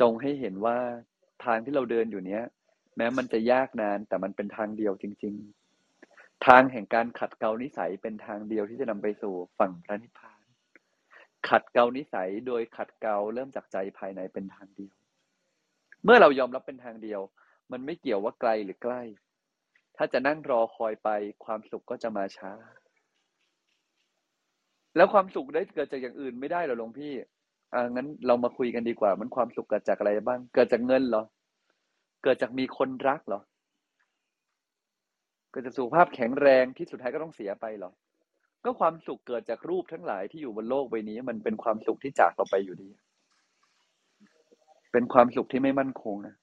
จงให้เห็นว่าทางที่เราเดินอยู่เนี้ย แม้มันจะยากนานแต่มันเป็นทางเดียวจริง ๆ ทางแห่งการขัดเกลานิสัยเป็นทางเดียวที่จะนำไปสู่ฝั่งพระนิพพาน ขัดเกลานิสัยโดยขัดเกลาเริ่มจากใจภายในเป็นทางเดียว เมื่อเรายอมรับเป็นทางเดียว มันไม่เกี่ยวว่าไกลหรือใกล้ ถ้าจะนั่งรอคอยไปความสุขก็จะมาช้า แล้วความสุขได้เกิดจากอย่างอื่นไม่ได้หรอหลวงพี่อ่างั้นเรามาคุยกันดีกว่า มันความสุขเกิดจากอะไรบ้าง เกิดจากเงินเหรอ เกิดจากมีคนรักเหรอ กิดจากสุขภาพแข็งแรงที่สุดท้ายก็ต้องเสียไปหรอ ก็ความสุขเกิดจากรูปทั้งหลายที่อยู่บนโลกใบนี้ มันเป็นความสุขที่จากเราไปอยู่ดี เป็นความสุขที่ไม่มั่นคงนะ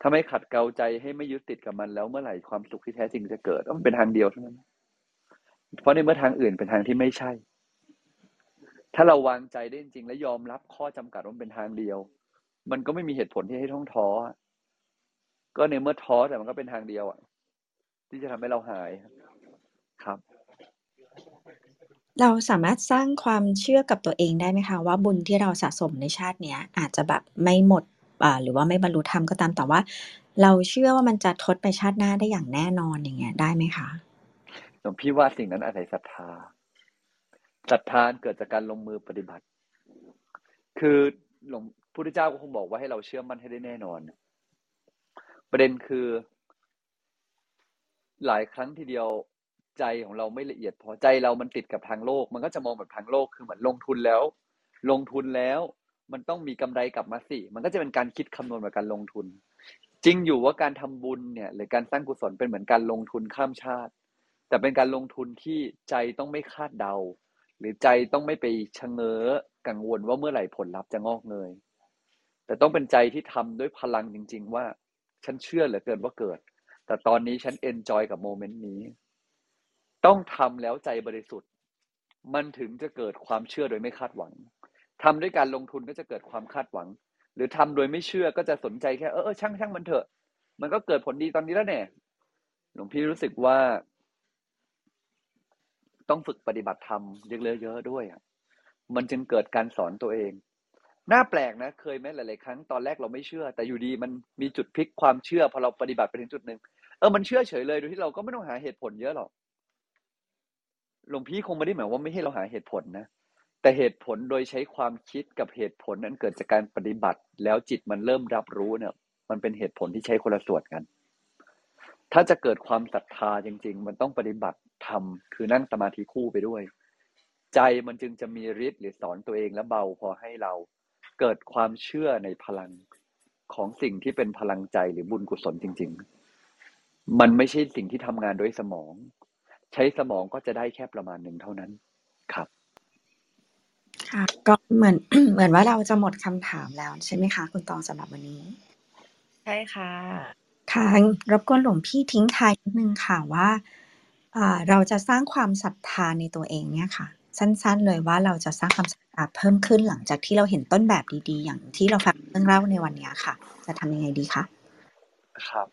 ถ้าไม่ขัดเกลาใจให้ไม่ยึดติดกับมันแล้วเมื่อไหร่ความสุขที่แท้จริงจะเกิดมันเป็นทางเดียวเท่านั้น เพราะในเมื่อทางอื่นเป็นทางที่ไม่ใช่ ถ้าเราวางใจได้จริงและยอมรับข้อจำกัดว่าเป็นทางเดียว มันก็ไม่มีเหตุผลที่ให้ท้องท้อก็ในเมื่อท้อแต่มันก็เป็นทางเดียวอะ ที่จะทำให้เราหายครับ เราสามารถสร้างความเชื่อกับตัวเองได้ไหมคะว่าบุญที่เราสะสมในชาติเนี้ย อาจจะแบบไม่หมดอ่าหรือว่าไม่บรรลุธรรมก็ตามแต่ว่า เราเชื่อว่ามันจะทดไปชาติหน้าได้อย่างแน่นอนอย่างเงี้ยได้ไหมคะหลวงพี่ว่าสิ่งนั้นอาศัยศรัทธาศรัทธาเกิดจากการลงมือปฏิบัติ คือหลวงพุทธเจ้าก็คงบอกว่าให้เราเชื่อมั่นให้ได้แน่นอน ประเด็นคือ หลายครั้งทีเดียวใจของเราไม่ละเอียดพอใจเรามันติดกับทางโลก มันก็จะมองแบบทางโลกคือเหมือนลงทุนแล้ว ลงทุนแล้วมันต้องมีกำไรกลับมาสิมันก็จะเป็นการคิดคำนวณแบบการลงทุน จริงอยู่ว่าการทำบุญเนี่ย หรือการสร้างกุศลเป็นเหมือนการลงทุนข้ามชาติ แต่เป็นการลงทุนที่ใจต้องไม่คาดเดา หรือใจต้องไม่ไปชะเง้อกังวลว่าเมื่อไหร่ผลลัพธ์จะงอกเงยแต่ต้องเป็นใจที่ทำด้วยพลังจริง ๆ ว่าฉันเชื่อเหลือเกินว่าเกิด แต่ตอนนี้ฉัน enjoy กับ moment นี้ ต้องทำแล้วใจบริสุทธิ์ มันถึงจะเกิดความเชื่อโดยไม่คาดหวังทำด้วยการลงทุนก็จะเกิดความคาดหวัง หรือทำโดยไม่เชื่อก็จะสนใจแค่เออเออช่างช่างมันเถอะ มันก็เกิดผลดีตอนนี้แล้วเนี่ยหลวงพี่รู้สึกว่า ต้องฝึกปฏิบัติธรรมเยอะๆด้วยอะมันจึงเกิดการสอนตัวเอง น่าแปลกนะ เคยไหมหลาย ๆ ครั้งตอนแรกเราไม่เชื่อ แต่อยู่ดีมันมีจุดพลิกความเชื่อพอเราปฏิบัติไปถึงจุดหนึ่งเออมันเชื่อเฉยเลยโดยที่เราก็ไม่ต้องหาเหตุผลเยอะหรอกหลวงพี่คงไม่ได้หมายว่าไม่ให้เราหาเหตุผลนะแต่เหตุผลโดยใช้ความคิดกับเหตุผลนั้นเกิดจากการปฏิบัติ แล้วจิตมันเริ่มรับรู้เนี่ย มันเป็นเหตุผลที่ใช้คนละส่วนกัน ถ้าจะเกิดความศรัทธาจริง ๆ มันต้องปฏิบัติทำคือนั่งสมาธิคู่ไปด้วย ใจมันจึงจะมีฤทธิ์หรือสอนตัวเองและเบาพอให้เรา เกิดความเชื่อในพลังของสิ่งที่เป็นพลังใจหรือบุญกุศลจริง ๆ มันไม่ใช่สิ่งที่ทำงานโดยสมอง ใช้สมองก็จะได้แค่ประมาณหนึ่งเท่านั้นครับ ค่ะ ก็เหมือนเหมือนว่าเราจะหมดคำถามแล้วใช่ไหมคะ คุณตองสำหรับวันนี้ ใช่ค่ะค่ะรบกวนหลวงพี่ทิ้งท้ายนิดนึงค่ะว่าอ่าเราจะสร้างความศรัทธาในตัวเองเนี่ยค่ะ สั้นๆ เลยว่าเราจะสร้างความศรัทธาเพิ่มขึ้นหลังจากที่เราเห็นต้นแบบดีๆ อย่างที่เราฟังเรื่องเล่าในวันนี้ค่ะ จะทำยังไงดีคะครับ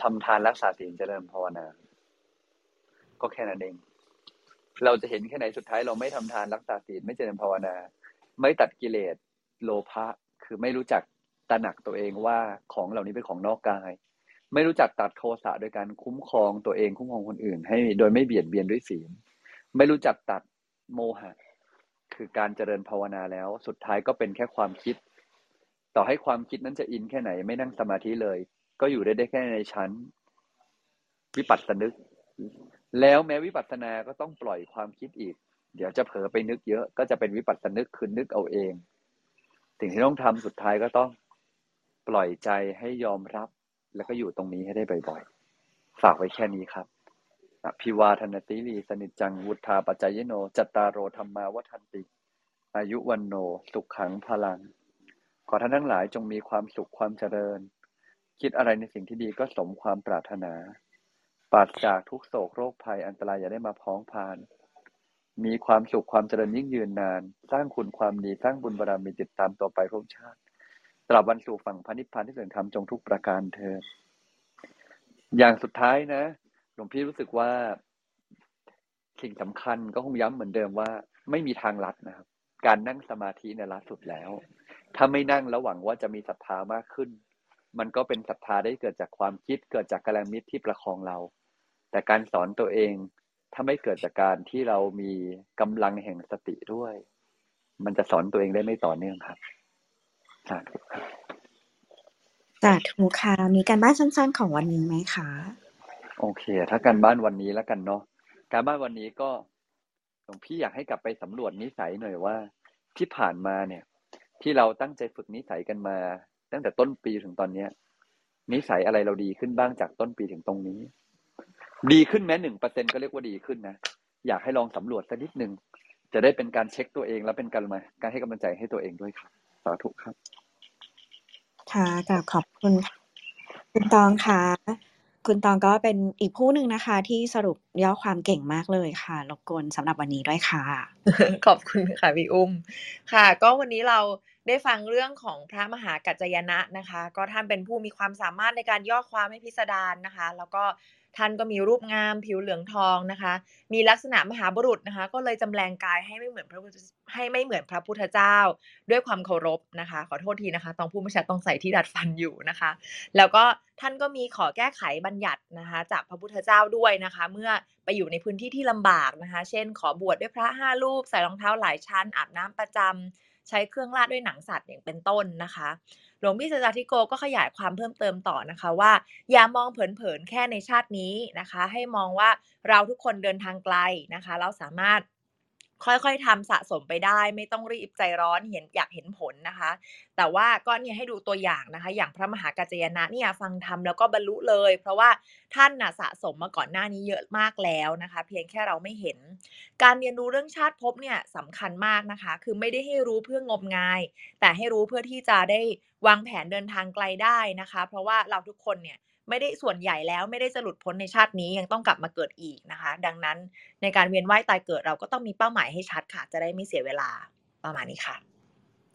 ทำทานรักษาศีลเจริญภาวนา ก็แค่นั้นเอง เราจะเห็นแค่ไหนสุดท้ายเราไม่ทำทานรักษาศีลไม่เจริญภาวนา ไม่ตัดกิเลสโลภะคือไม่รู้จักตระหนักตัวเองว่าของเหล่านี้เป็นของนอกกาย ไม่รู้จักตัดโทสะโดยการคุ้มครองตัวเองคุ้มครองคนอื่น ให้โดยไม่เบียดเบียนด้วยศีล ไม่รู้จักตัด โมหะ คือการเจริญภาวนาแล้ว สุดท้ายก็เป็นแค่ความคิด ต่อให้ความคิดนั้นจะอินแค่ไหนไม่นั่งสมาธิเลย ก็อยู่ได้ได้แค่ในชั้น วิปัสสนึก แล้วแม้วิปัสสนาก็ต้องปล่อยความคิดอีก เดี๋ยวจะเผลอไปนึกเยอะ ก็จะเป็นวิปัสสนึกคือนึกเอาเอง สิ่งที่ต้องทำสุดท้ายก็ต้องปล่อยใจให้ยอมรับ แล้วก็อยู่ตรงนี้ให้ได้บ่อยๆ ฝากไว้แค่นี้ครับ อภิวาทนติลีสนิจจังวุธาปัจจยโน จัตตารโอธรรมาวัฒนติ อายุวันโน สุขขังพลัง ขอท่านทั้งหลายจงมีความสุขความเจริญ คิดอะไรในสิ่งที่ดีก็สมความปรารถนาปราศจากทุกโศกโรคภัยอันตรายอย่าได้มาพ้องพาน มีความสุขความเจริญยิ่งยืนนาน สร้างคุณความดีสร้างบุญบารมีติดตามต่อไปพบชาติตราบวันสู่ฝั่งพระนิพพานที่เสื่อมธรรมจงทุกประการเธอญอย่างสุดท้ายนะ หลวงพี่รู้สึกว่าสิ่งสำคัญก็คงย้ำเหมือนเดิมว่า ไม่มีทางลัดนะครับ การนั่งสมาธิเนี่ยลัดสุดแล้ว ถ้าไม่นั่งแล้วหวังว่าจะมีศรัทธามากขึ้น มันก็เป็นศรัทธาได้เกิดจากความคิด เกิดจากกระมิตรที่ประคองเรา แต่การสอนตัวเอง ถ้าไม่เกิดจากการที่เรามีกำลังแห่งสติด้วย มันจะสอนตัวเองได้ไม่ต่อเนื่องครับสาธุครับสาธุค่ะมีการบ้านสั้นๆของวันนี้ไหมคะ โอเค ถ้าการบ้านวันนี้แล้วกันเนาะการบ้านวันนี้ก็หลวงพี่อยากให้กลับไปสำรวจนิสัยหน่อยว่า ที่ผ่านมาเนี่ย ที่เราตั้งใจฝึกนิสัยกันมา ตั้งแต่ต้นปีถึงตอนเนี้ย นิสัยอะไรเราดีขึ้นบ้างจากต้นปีถึงตรงนี้ ดีขึ้นแม้หนึ่งเปอร์เซ็นก็เรียกว่าดีขึ้นนะอยากให้ลองสำรวจสักนิดหนึ่งจะได้เป็นการเช็คตัวเอง และเป็นการมาการให้กำลังใจให้ตัวเองด้วยครับสาธุครับ ค่ะกราบขอบคุณคุณตองค่ะ คุณตองก็เป็นอีกผู้หนึ่งนะคะที่สรุป ย่อความเก่งมากเลยค่ะรบกวนสำหรับวันนี้ด้วยค่ะ ขอบคุณค่ะพี่อุ้มค่ะ ก็วันนี้เราได้ฟังเรื่องของพระมหากัจจยนะนะคะ ก็ท่านเป็นผู้มีความสามารถในการย่อความให้พิสดารนะคะ แล้วก็ท่านก็มีรูปงามผิวเหลืองทองนะคะ มีลักษณะมหาบุรุษนะคะ ก็เลยจำแรงกายให้ไม่เหมือนพระให้ไม่เหมือนพระพุทธเจ้า ด้วยความเคารพนะคะ ขอโทษทีนะคะ ต้องพูดไม่ชัดต้องใส่ที่ดัดฟันอยู่นะคะ แล้วก็ท่านก็มีขอแก้ไขบัญญัตินะคะ จากพระพุทธเจ้าด้วยนะคะ เมื่อไปอยู่ในพื้นที่ที่ลำบากนะคะ เช่น ขอบวชด้วยพระห้ารูป ใส่รองเท้าหลายชั้น อาบน้ำประจำใช้เครื่องลาดด้วยหนังสัตว์อย่างเป็นต้นนะคะหลวงพี่สจาธิโกก็ขยายความเพิ่มเติมต่อนะคะว่า อย่ามองเผินๆแค่ในชาตินี้นะคะ ให้มองว่าเราทุกคนเดินทางไกลนะคะ เราสามารถ ค่อยๆทำสะสมไปได้ ไม่ต้องรีบใจร้อนเห็นอยากเห็นผลนะคะ แต่ว่าก็เนี่ยให้ดูตัวอย่างนะคะ อย่างพระมหากัจจยนะเนี่ยฟังธรรมแล้วก็บรรลุเลย เพราะว่าท่านน่ะสะสมมาก่อนหน้านี้เยอะมากแล้วนะคะ เพียงแค่เราไม่เห็น การเรียนรู้เรื่องชาติภพเนี่ยสำคัญมากนะคะ คือไม่ได้ให้รู้เพื่องมงาย แต่ให้รู้เพื่อที่จะได้วางแผนเดินทางไกลได้นะคะ เพราะว่าเราทุกคนเนี่ย ไม่ได้ส่วนใหญ่แล้วไม่ได้จะหลุดพ้นในชาตินี้ยังต้องกลับมาเกิดอีกนะคะ ดังนั้นในการเวียนว่ายตายเกิดเราก็ต้องมีเป้าหมายให้ชัดค่ะ จะได้ไม่เสียเวลาประมาณนี้ค่ะ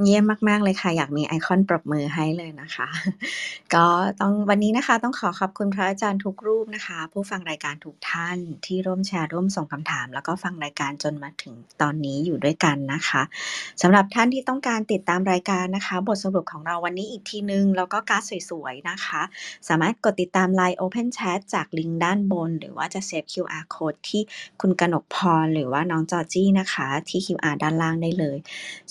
เยี่ยมมาก ๆ เลยค่ะ อยากมีไอคอนปรบมือให้เลยนะคะ ก็ต้องวันนี้นะคะ ต้องขอขอบคุณพระอาจารย์ทุกรูปนะคะ ผู้ฟังรายการทุกท่านที่ร่วมแชร์ร่วมส่งคำถาม แล้วก็ฟังรายการจนมาถึงตอนนี้อยู่ด้วยกันนะคะสำหรับท่านที่ต้องการติดตามรายการนะคะ บทสรุปของเราวันนี้อีกทีนึง แล้วก็การ์ดสวยๆนะคะ สามารถกดติดตาม Line Open Chat จากลิงก์ด้านบน หรือว่าจะเซฟ QR Code ที่คุณกนกพรหรือว่าน้องจอจี้นะคะ ที่ QR ด้านล่างได้เลย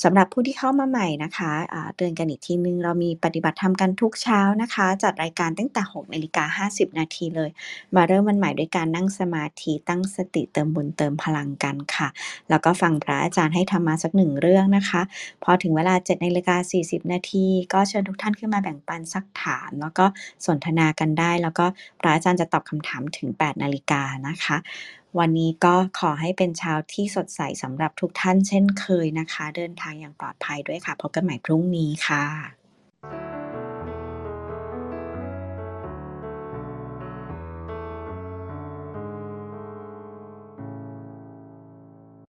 สำหรับผู้ที่เข้ามาใหม่นะคะอ่าเตือนกันอีกทีนึง เรามีปฏิบัติธรรมกันทุกเช้านะคะ จัดรายการตั้งแต่6นาฬิกา50 นาทีเลย มาเริ่มวันใหม่ด้วยการนั่งสมาธิตั้งสติเติมบุญเติมพลังกันค่ะ แล้วก็ฟังพระอาจารย์ให้ธรรมาสักหนึ่งเรื่องนะคะ พอถึงเวลา7นาฬิกา40 นาทีก็เชิญทุกท่านขึ้นมาแบ่งปันสักถาม แล้วก็สนทนากันได้ แล้วก็พระอาจารย์จะตอบคำถามถึง 8 นาฬิกานะคะ วันนี้ก็ขอให้เป็นเช้าที่สดใสสำหรับทุกท่านเช่นเคยนะคะ เดินทางอย่างปลอดภัยด้วยค่ะ พบกันใหม่พรุ่งนี้ค่ะ